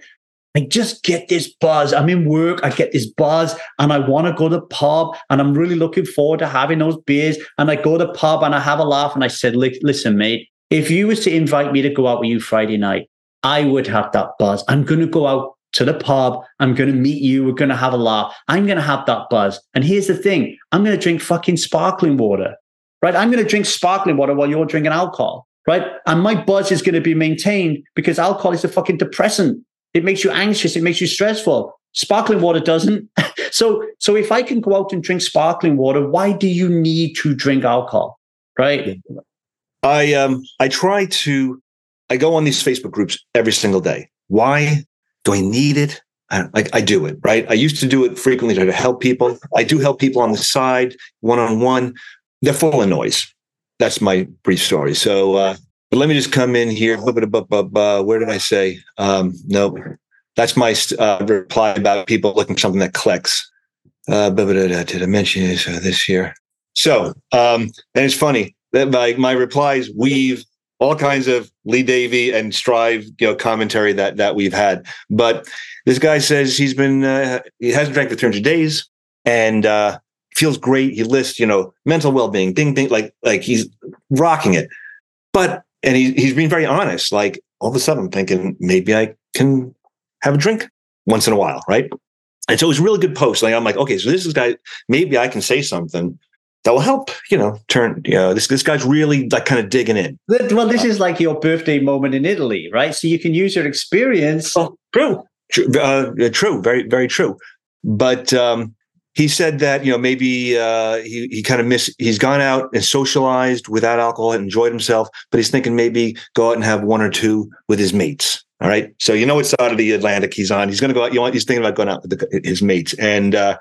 I just get this buzz. I'm in work, I get this buzz, and I want to go to pub, and I'm really looking forward to having those beers. And I go to pub and I have a laugh, and I said, "Listen, mate, if you was to invite me to go out with you Friday night, I would have that buzz. I'm going to go out to the pub. I'm going to meet you. We're going to have a laugh. I'm going to have that buzz. And here's the thing: I'm going to drink fucking sparkling water, right? I'm going to drink sparkling water while you're drinking alcohol." Right. And my buzz is going to be maintained because alcohol is a fucking depressant it makes you anxious. It makes you stressful. Sparkling water doesn't. so, so if I can go out and drink sparkling water, why do you need to drink alcohol? Right. I um I try to I go on these Facebook groups every single day. Why do I need it? I, I, I do it, right? I used to do it frequently to help people. I do help people on the side, one on one. They're full of noise. That's my brief story. So uh, but let me just come in here. Where did I say? Um, no, that's my uh, reply about people looking for something that clicks. Uh, did I mention this, uh, this here? So, um, and it's funny that my, my replies weave all kinds of Lee Davy and Strive, you know, commentary that that we've had. But this guy says he's been uh, he hasn't drank for 300 days and uh, feels great. He lists, you know, mental well being, ding ding, like like he's rocking it. But and he, he's being very honest. Like all of a sudden, I'm thinking maybe I can have a drink once in a while, right? And so it was a really good post. Like I'm like, okay, so this is guy. Maybe I can say something that will help. You know, turn. You know, this this guy's really like kind of digging in. Well, this is like your birthday moment in Italy, right? So you can use your experience. Oh, true, true, uh, true, very very true. But um, he said that you know maybe uh, he he kind of miss he's gone out and socialized without alcohol and enjoyed himself, but he's thinking maybe go out and have one or two with his mates. All right, so you know what side of the Atlantic he's on. He's going to go out. You know, he's thinking about going out with the, his mates. And uh,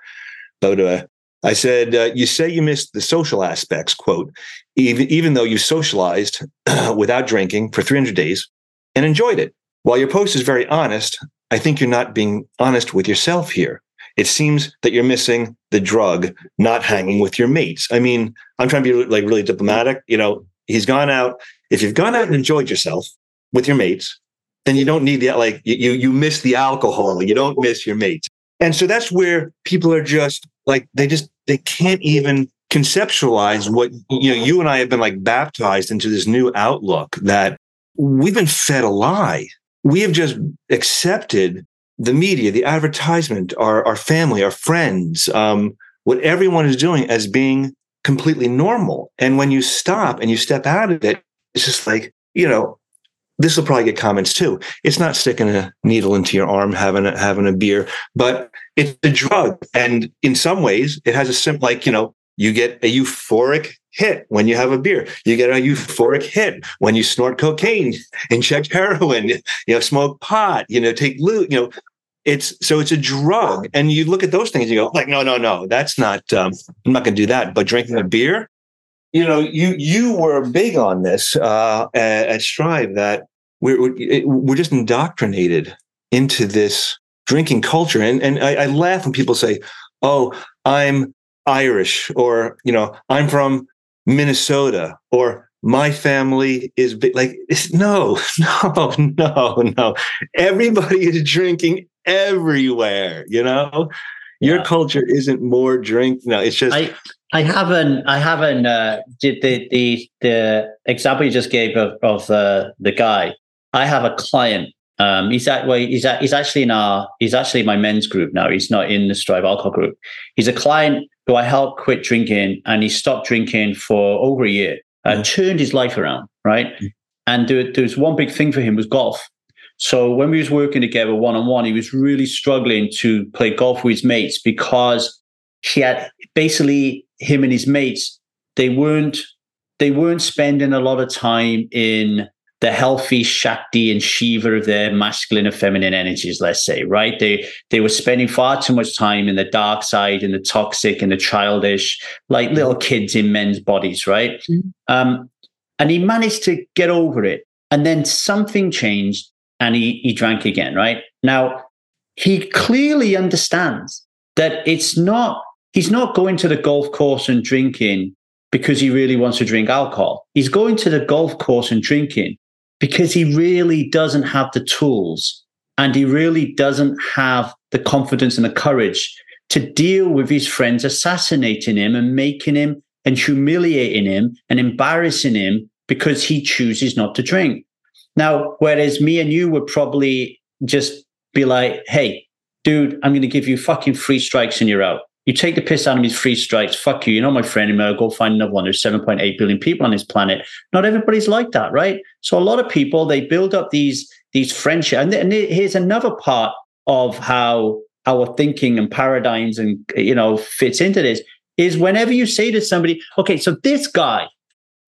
but uh, I said, uh, you say you missed the social aspects. Quote, even even though you socialized without drinking for 300 days and enjoyed it. While your post is very honest, I think you're not being honest with yourself here it seems that you're missing the drug, not hanging with your mates. I mean, I'm trying to be like really diplomatic. You know, he's gone out. If you've gone out and enjoyed yourself with your mates, then you don't need the like you you miss the alcohol. You don't miss your mates. And so that's where people are just like they just they can't even conceptualize what you know you and I have been like baptized into this new outlook that we've been fed a lie. We have just accepted the media, the advertisement, our, our family, our friends, um, what everyone is doing as being completely normal. And when you stop and you step out of it, it's just like, you know, this will probably get comments too. It's not sticking a needle into your arm, having a, having a beer, but it's a drug. And in some ways, it has a simple, like, you know, you get a euphoric hit when you have a beer. You get a euphoric hit when you snort cocaine, inject heroin, you know, smoke pot, you know, take loot, you know, it's so it's a drug. And you look at those things, you go like, no, no, no, that's not, um, I'm not going to do that. But drinking a beer, you know, you, you were big on this, uh, at, at Strive that we're, we're just indoctrinated into this drinking culture. And, and I, I laugh when people say, oh, I'm Irish or, you know, I'm from Minnesota or my family is big. like no no no no everybody is drinking everywhere you know your yeah. culture isn't more drink no it's just i i haven't i haven't uh did the the the example you just gave of of uh, the guy i have a client um he's at well he's at, he's actually in our he's actually my men's group now he's not in the strive alcohol group he's a client who i helped quit drinking and he stopped drinking for over a year and mm. turned his life around right mm. and there, there was one big thing for him was golf so when we was working together one on one, he was really struggling to play golf with his mates because he had basically him and his mates, they weren't they weren't spending a lot of time in the healthy Shakti and Shiva of their masculine and feminine energies, let's say, right? They they were spending far too much time in the dark side, in the toxic, and the childish, like little kids in men's bodies, right? Mm-hmm. Um, and he managed to get over it. And then something changed and he, he drank again, right? Now, he clearly understands that it's not, he's not going to the golf course and drinking because he really wants to drink alcohol. He's going to the golf course and drinking because he really doesn't have the tools and he really doesn't have the confidence and the courage to deal with his friends assassinating him and making him and humiliating him and embarrassing him because he chooses not to drink. Now, whereas me and you would probably just be like, hey, dude, I'm going to give you fucking three strikes and you're out. You take the piss out of me, three strikes. Fuck you. You're not my friend anymore. Go find another one. There's 7.8 billion people on this planet. Not everybody's like that, right? So a lot of people they build up these these friendships. And, and here's another part of how our thinking and paradigms and you know fits into this is whenever you say to somebody, okay, so this guy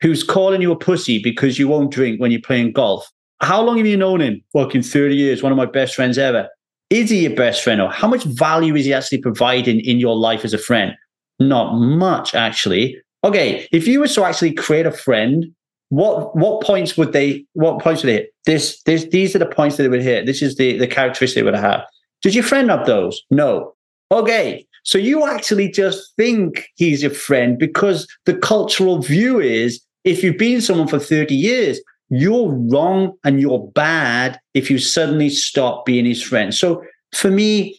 who's calling you a pussy because you won't drink when you're playing golf, how long have you known him? Fucking 30 years, one of my best friends ever. Is he your best friend or how much value is he actually providing in your life as a friend? Not much, actually. Okay, if you were to actually create a friend, what what points would they what points would they hit? This this these are the points that they would hit. This is the the characteristic they would have. Did your friend have those? No. Okay. So you actually just think he's your friend because the cultural view is if you've been someone for 30 years, you're wrong and you're bad if you suddenly stop being his friend. So for me,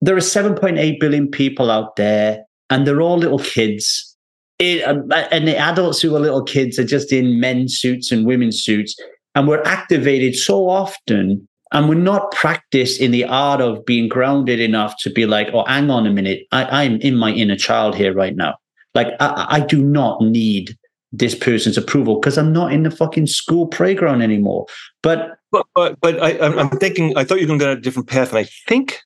there are 7.8 billion people out there, and they're all little kids. It, um, and the adults who are little kids are just in men's suits and women's suits. And we're activated so often, and we're not practiced in the art of being grounded enough to be like, oh, hang on a minute, I, I'm in my inner child here right now. Like, I, I do not need this person's approval because I'm not in the fucking school playground anymore. But but but, but I, am thinking. I thought you were going to go down a different path, and I think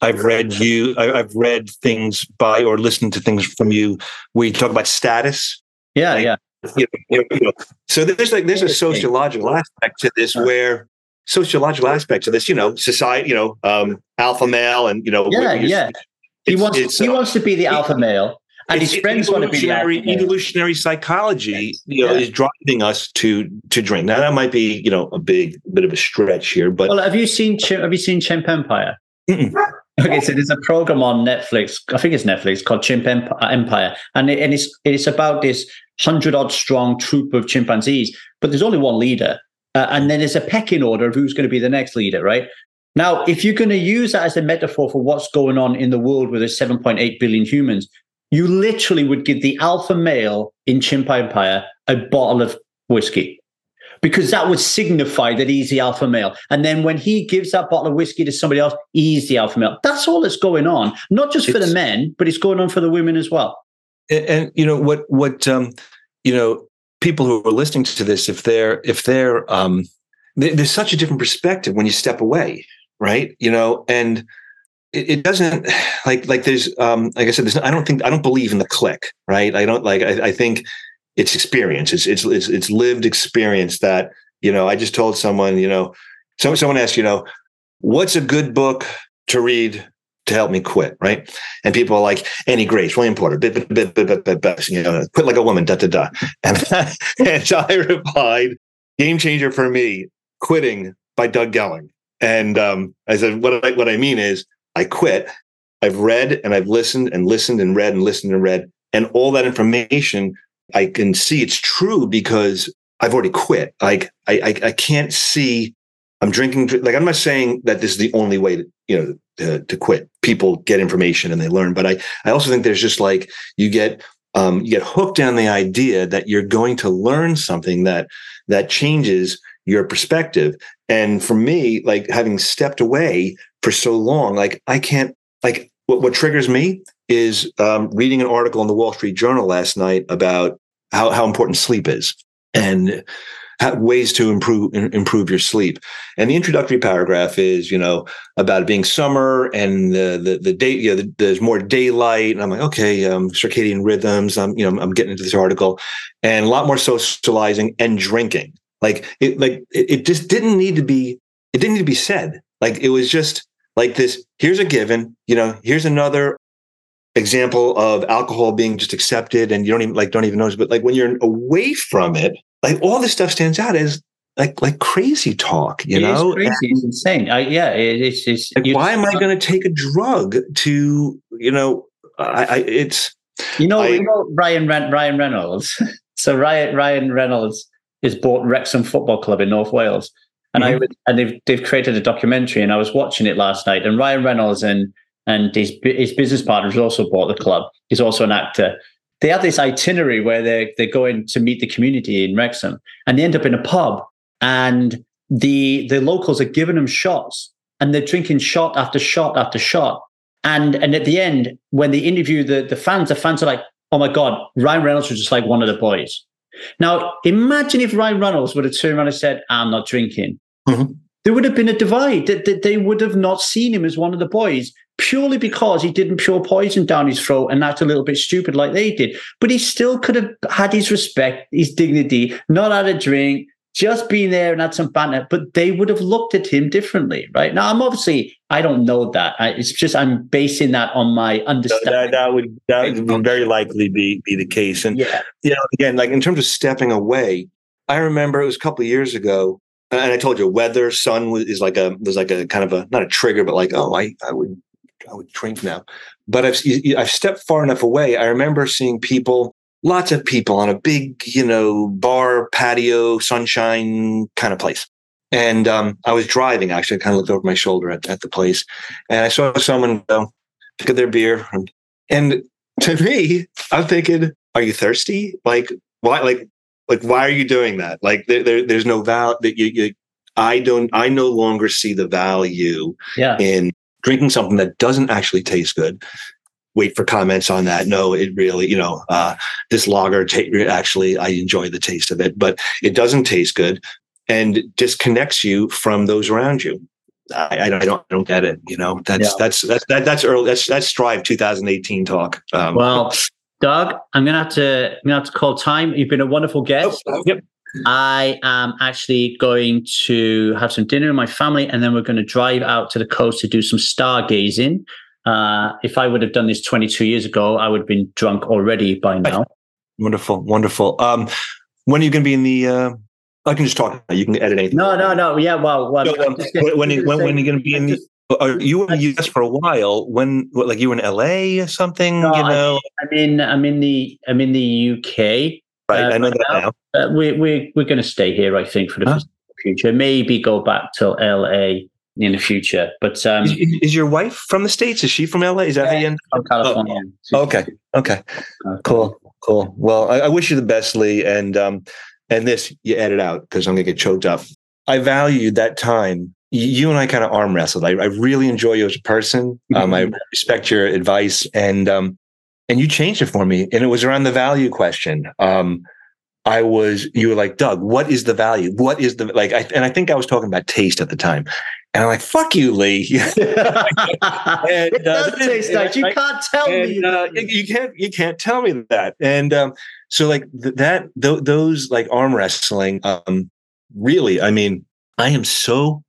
I've read you. I, have read things by or listened to things from you where you talk about status. Yeah, like, yeah. You know, you know, so there's like there's a sociological aspect to this where sociological aspect to this. You know, society. You know, um, alpha male, and you know, yeah, yeah. He wants he uh, wants to be the alpha male and his friends want to be evolutionary psychology you know yeah. is driving us to to drink. Now that might be you know a big bit of a stretch here but well have you seen have you seen chimp empire? Mm-mm. okay so there's a program on netflix i think it's netflix called chimp empire and, it, and it's it's about this hundred odd strong troop of chimpanzees but there's only one leader uh, and then there's a pecking order of who's going to be the next leader right? Now, if you're going to use that as a metaphor for what's going on in the world with the 7.8 billion humans, you literally would give the alpha male in Chimp Empire a bottle of whiskey because that would signify that he's the alpha male. And then when he gives that bottle of whiskey to somebody else, he's the alpha male. That's all that's going on, not just for the men, but it's going on for the women as well. And, and you know what? What um, you know, people who are listening to this, if they're if they're um, there's such a different perspective when you step away, right? You know, and it, it doesn't like like there's um like I said, there's I don't think I don't believe in the click, right? I don't like I, I think it's experience. It's, it's it's it's lived experience that you know. I just told someone, you know, so someone asked, you know, what's a good book to read to help me quit, right? And people are like Annie Grace, William Porter, bit, bit, bit, bit, bit, bit, bit, you know, quit like a woman, da da da. And, and I replied, game changer for me, quitting by Doug Gelling. And um, I said, what I, what I mean is I quit. I've read and I've listened and listened and read and listened and read. And all that information, I can see it's true because I've already quit. Like I, I, I can't see I'm drinking. Like I'm not saying that this is the only way to, you know, to, to quit. People get information and they learn, but I, I also think there's just like you get, um, you get hooked on the idea that you're going to learn something that that changes your perspective. And for me, like having stepped away for so long, like I can't like what, what triggers me is um, reading an article in the Wall Street Journal last night about how, how important sleep is and how, ways to improve improve your sleep. And the introductory paragraph is, you know, about it being summer and the the, the day, you know, the, there's more daylight. And I'm like, okay, um, circadian rhythms. I'm, you know, I'm getting into this article, and a lot more socializing and drinking Like it, like it, it just didn't need to be. It didn't need to be said. Like it was just like this. Here's a given. You know. Here's another example of alcohol being just accepted, and you don't even like don't even notice. But like when you're away from it, like all this stuff stands out as like like crazy talk. You It know. crazy. it's insane. I, yeah, it, it's it's. Like, why am I uh going to take a drug to you know? I, I it's You know, I- you know Ryan Ren- Ryan Reynolds. so Ryan Ryan Reynolds is bought Wrexham Football Club in North Wales, and I Mhm. was, and they've they've created a documentary, and I was watching it last night. And Ryan Reynolds and and his his business partners also bought the club. He's also an actor. They have this itinerary where they they're going to meet the community in Wrexham, and they end up in a pub, and the the locals are giving them shots, and they're drinking shot after shot after shot. And and at the end, when they interview the, the fans, the fans are like, oh my God, Ryan Reynolds was just like one of the boys. Now, imagine if Ryan Reynolds would have turned around and said, I'm not drinking. Mhm. There would have been a divide. That that they would have not seen him as one of the boys purely because he didn't pour poison down his throat and act a little bit stupid like they did. But he still could have had his respect, his dignity, not had a drink, just been there and had some banter, but they would have looked at him differently, right? Now, I'm obviously, I don't know that. I, it's just I'm basing that on my that, understanding. that would that would very likely be be the case. And yeah, you know, again, like in terms of stepping away, I remember it was a couple of years ago, and I told you, weather, sun was is like a was like a kind of a not a trigger, but like, oh, I I would I would drink now. But I've I've stepped far enough away. I remember seeing people, lots of people on a big, you know, bar patio, sunshine kind of place. And um, I was driving actually. I kind of looked over my shoulder at, at the place, and I saw someone go pick up their beer. And, and to me, I'm thinking, are you thirsty? Like why? Like like why are you doing that? Like there, there there's no value that you, you. I don't. I no longer see the value yeah. in drinking something that doesn't actually taste good. Wait for comments on that. No, it really, you know, uh, this lager ta- actually, I enjoy the taste of it, but it doesn't taste good and disconnects you from those around you. I, I don't, I don't, I don't get it. You know, that's Yeah. that's that's that, that's early. That's that's Strive 2018 talk. Um, Well, Doug, I'm gonna have to I'm gonna have to call time. You've been a wonderful guest. oh, yep. I am actually going to have some dinner with my family, and then we're going to drive out to the coast to do some stargazing. Uh, if I would have done this 22 years ago, I would have been drunk already by now. Wonderful, wonderful. Um, when are you going to be in the? Uh, I can just talk. You can edit anything. No, no, no. Yeah, well, well No, um, when when, you- when, when are you going to be in the? Are you in the US for a while? When, what, like, you were in LA or something? No, you I- know, I'm in. I'm in the. I'm in the UK. right? uh, I know that now. now. Uh, we we we're going to stay here, I think, for the Huh? future. Maybe go back to LA in the future, but um, Is, is your wife from the states? Is she from LA? Is that how you end? from California. Okay, okay, cool, cool. Well, I, I wish you the best, Lee, and um, and this you edit out because I'm gonna get choked up. I valued that time. You and I kind of arm wrestled. I, I really enjoy you as a person. Um, I respect your advice, and um, and you changed it for me. And it was around the value question. Um, I was you were like Doug. What is the value? What is the like? I, and I think I was talking about taste at the time. And I'm like, "Fuck you, Lee." it does uh, taste nice. You can't tell me. and, uh, you can't you can't tell me that and um so like th- that th- those like arm wrestling um really i mean i am so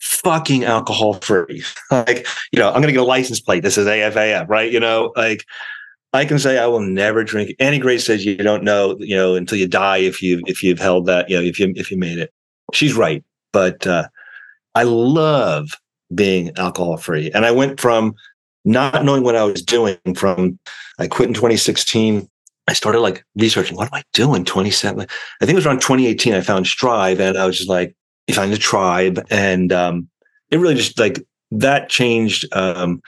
fucking alcohol free like you know i'm gonna get a license plate that says afaf right you know like i can say i will never drink annie grace says you don't know you know until you die if you if you've held that you know if you if you made it she's right but uh i love being alcohol free and i went from not knowing what I was doing from I quit in 2016. I started like researching what am I doing? in 27? I think it was around 2018. I found Strive and I was just like, you find the tribe. And um, it really just like that changed um,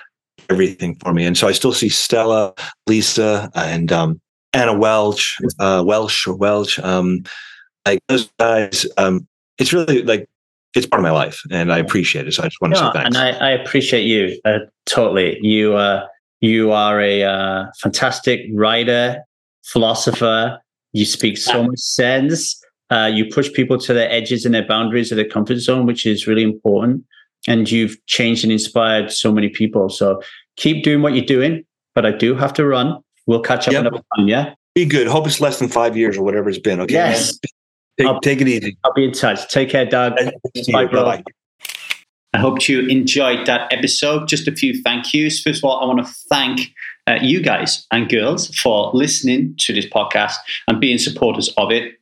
everything for me. And so I still see Stella, Lisa, and um, Anna Welch, uh, Welsh or Welch. Um, like those guys, um, it's really like it's part of my life and I appreciate it. So I just want to No, say thanks. and I, I appreciate you uh, totally. You uh, you are a uh, fantastic writer, philosopher. You speak so much sense. Uh, you push people to their edges and their boundaries of their comfort zone, which is really important. And you've changed and inspired so many people. So keep doing what you're doing. But I do have to run. We'll catch up Yep. another time. Yeah. Be good. Hope it's less than five years or whatever it's been. Okay. Yes. Take, take it easy. I'll be in touch. Take care, Doug. Bye, bro. Bye-bye. I hope you enjoyed that episode. Just a few thank yous. First of all, I want to thank uh, you guys and girls for listening to this podcast and being supporters of it.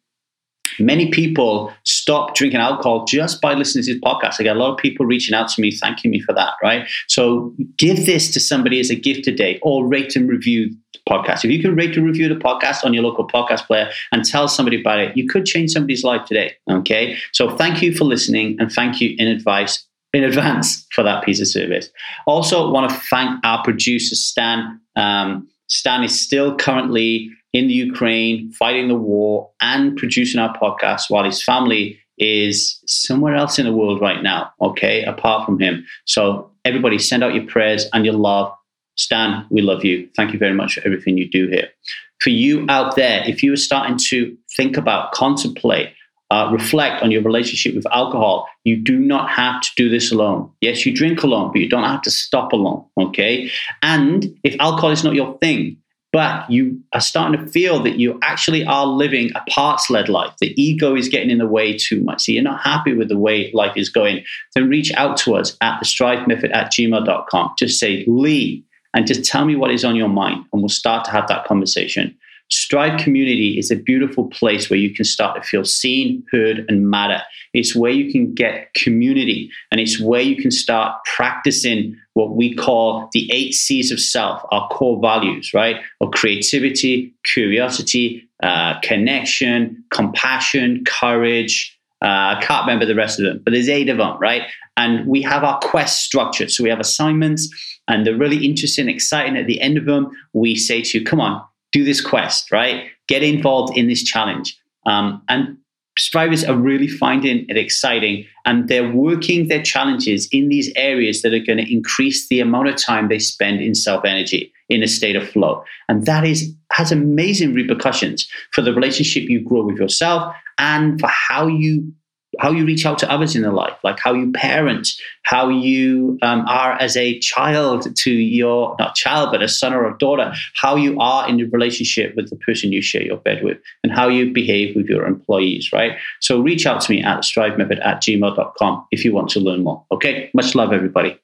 Many people stop drinking alcohol just by listening to this podcast. I get a lot of people reaching out to me, thanking me for that, right? So give this to somebody as a gift today or rate and review podcast. If you can rate and review the podcast on your local podcast player and tell somebody about it, you could change somebody's life today. Okay. So thank you for listening and thank you in advice in advance for that piece of service. Also, want to thank our producer, Stan. Um, Stan is still currently in the Ukraine fighting the war and producing our podcast while his family is somewhere else in the world right now, okay, apart from him. So, everybody, send out your prayers and your love. Stan, we love you. Thank you very much for everything you do here. For you out there, if you are starting to think about, contemplate, uh, reflect on your relationship with alcohol. You do not have to do this alone. Yes, you drink alone, but you don't have to stop alone. Okay. And if alcohol is not your thing, but you are starting to feel that you actually are living a parts led life, the ego is getting in the way too much. So you're not happy with the way life is going, then reach out to us at the strive method at gmail.com. Just say, Lee, and just tell me what is on your mind, and we'll start to have that conversation. Strive community is a beautiful place where you can start to feel seen, heard, and matter. It's where you can get community and it's where you can start practicing what we call the eight C's of self, our core values, right? Or creativity, curiosity, uh, connection, compassion, courage. Uh, I can't remember the rest of them, but there's eight of them, right? And we have our quest structured. So we have assignments and they're really interesting, exciting. At the end of them, we say to you, come on, do this quest, right? Get involved in this challenge. Um, and strivers are really finding it exciting and they're working their challenges in these areas that are going to increase the amount of time they spend in self energy in a state of flow and that is has amazing repercussions for the relationship you grow with yourself and for how you how you reach out to others in their life, like how you parent, how you um, are as a child to your, not child, but a son or a daughter, how you are in the relationship with the person you share your bed with, and how you behave with your employees, right? So reach out to me at strivemethod at gmail.com if you want to learn more. Okay, much love, everybody.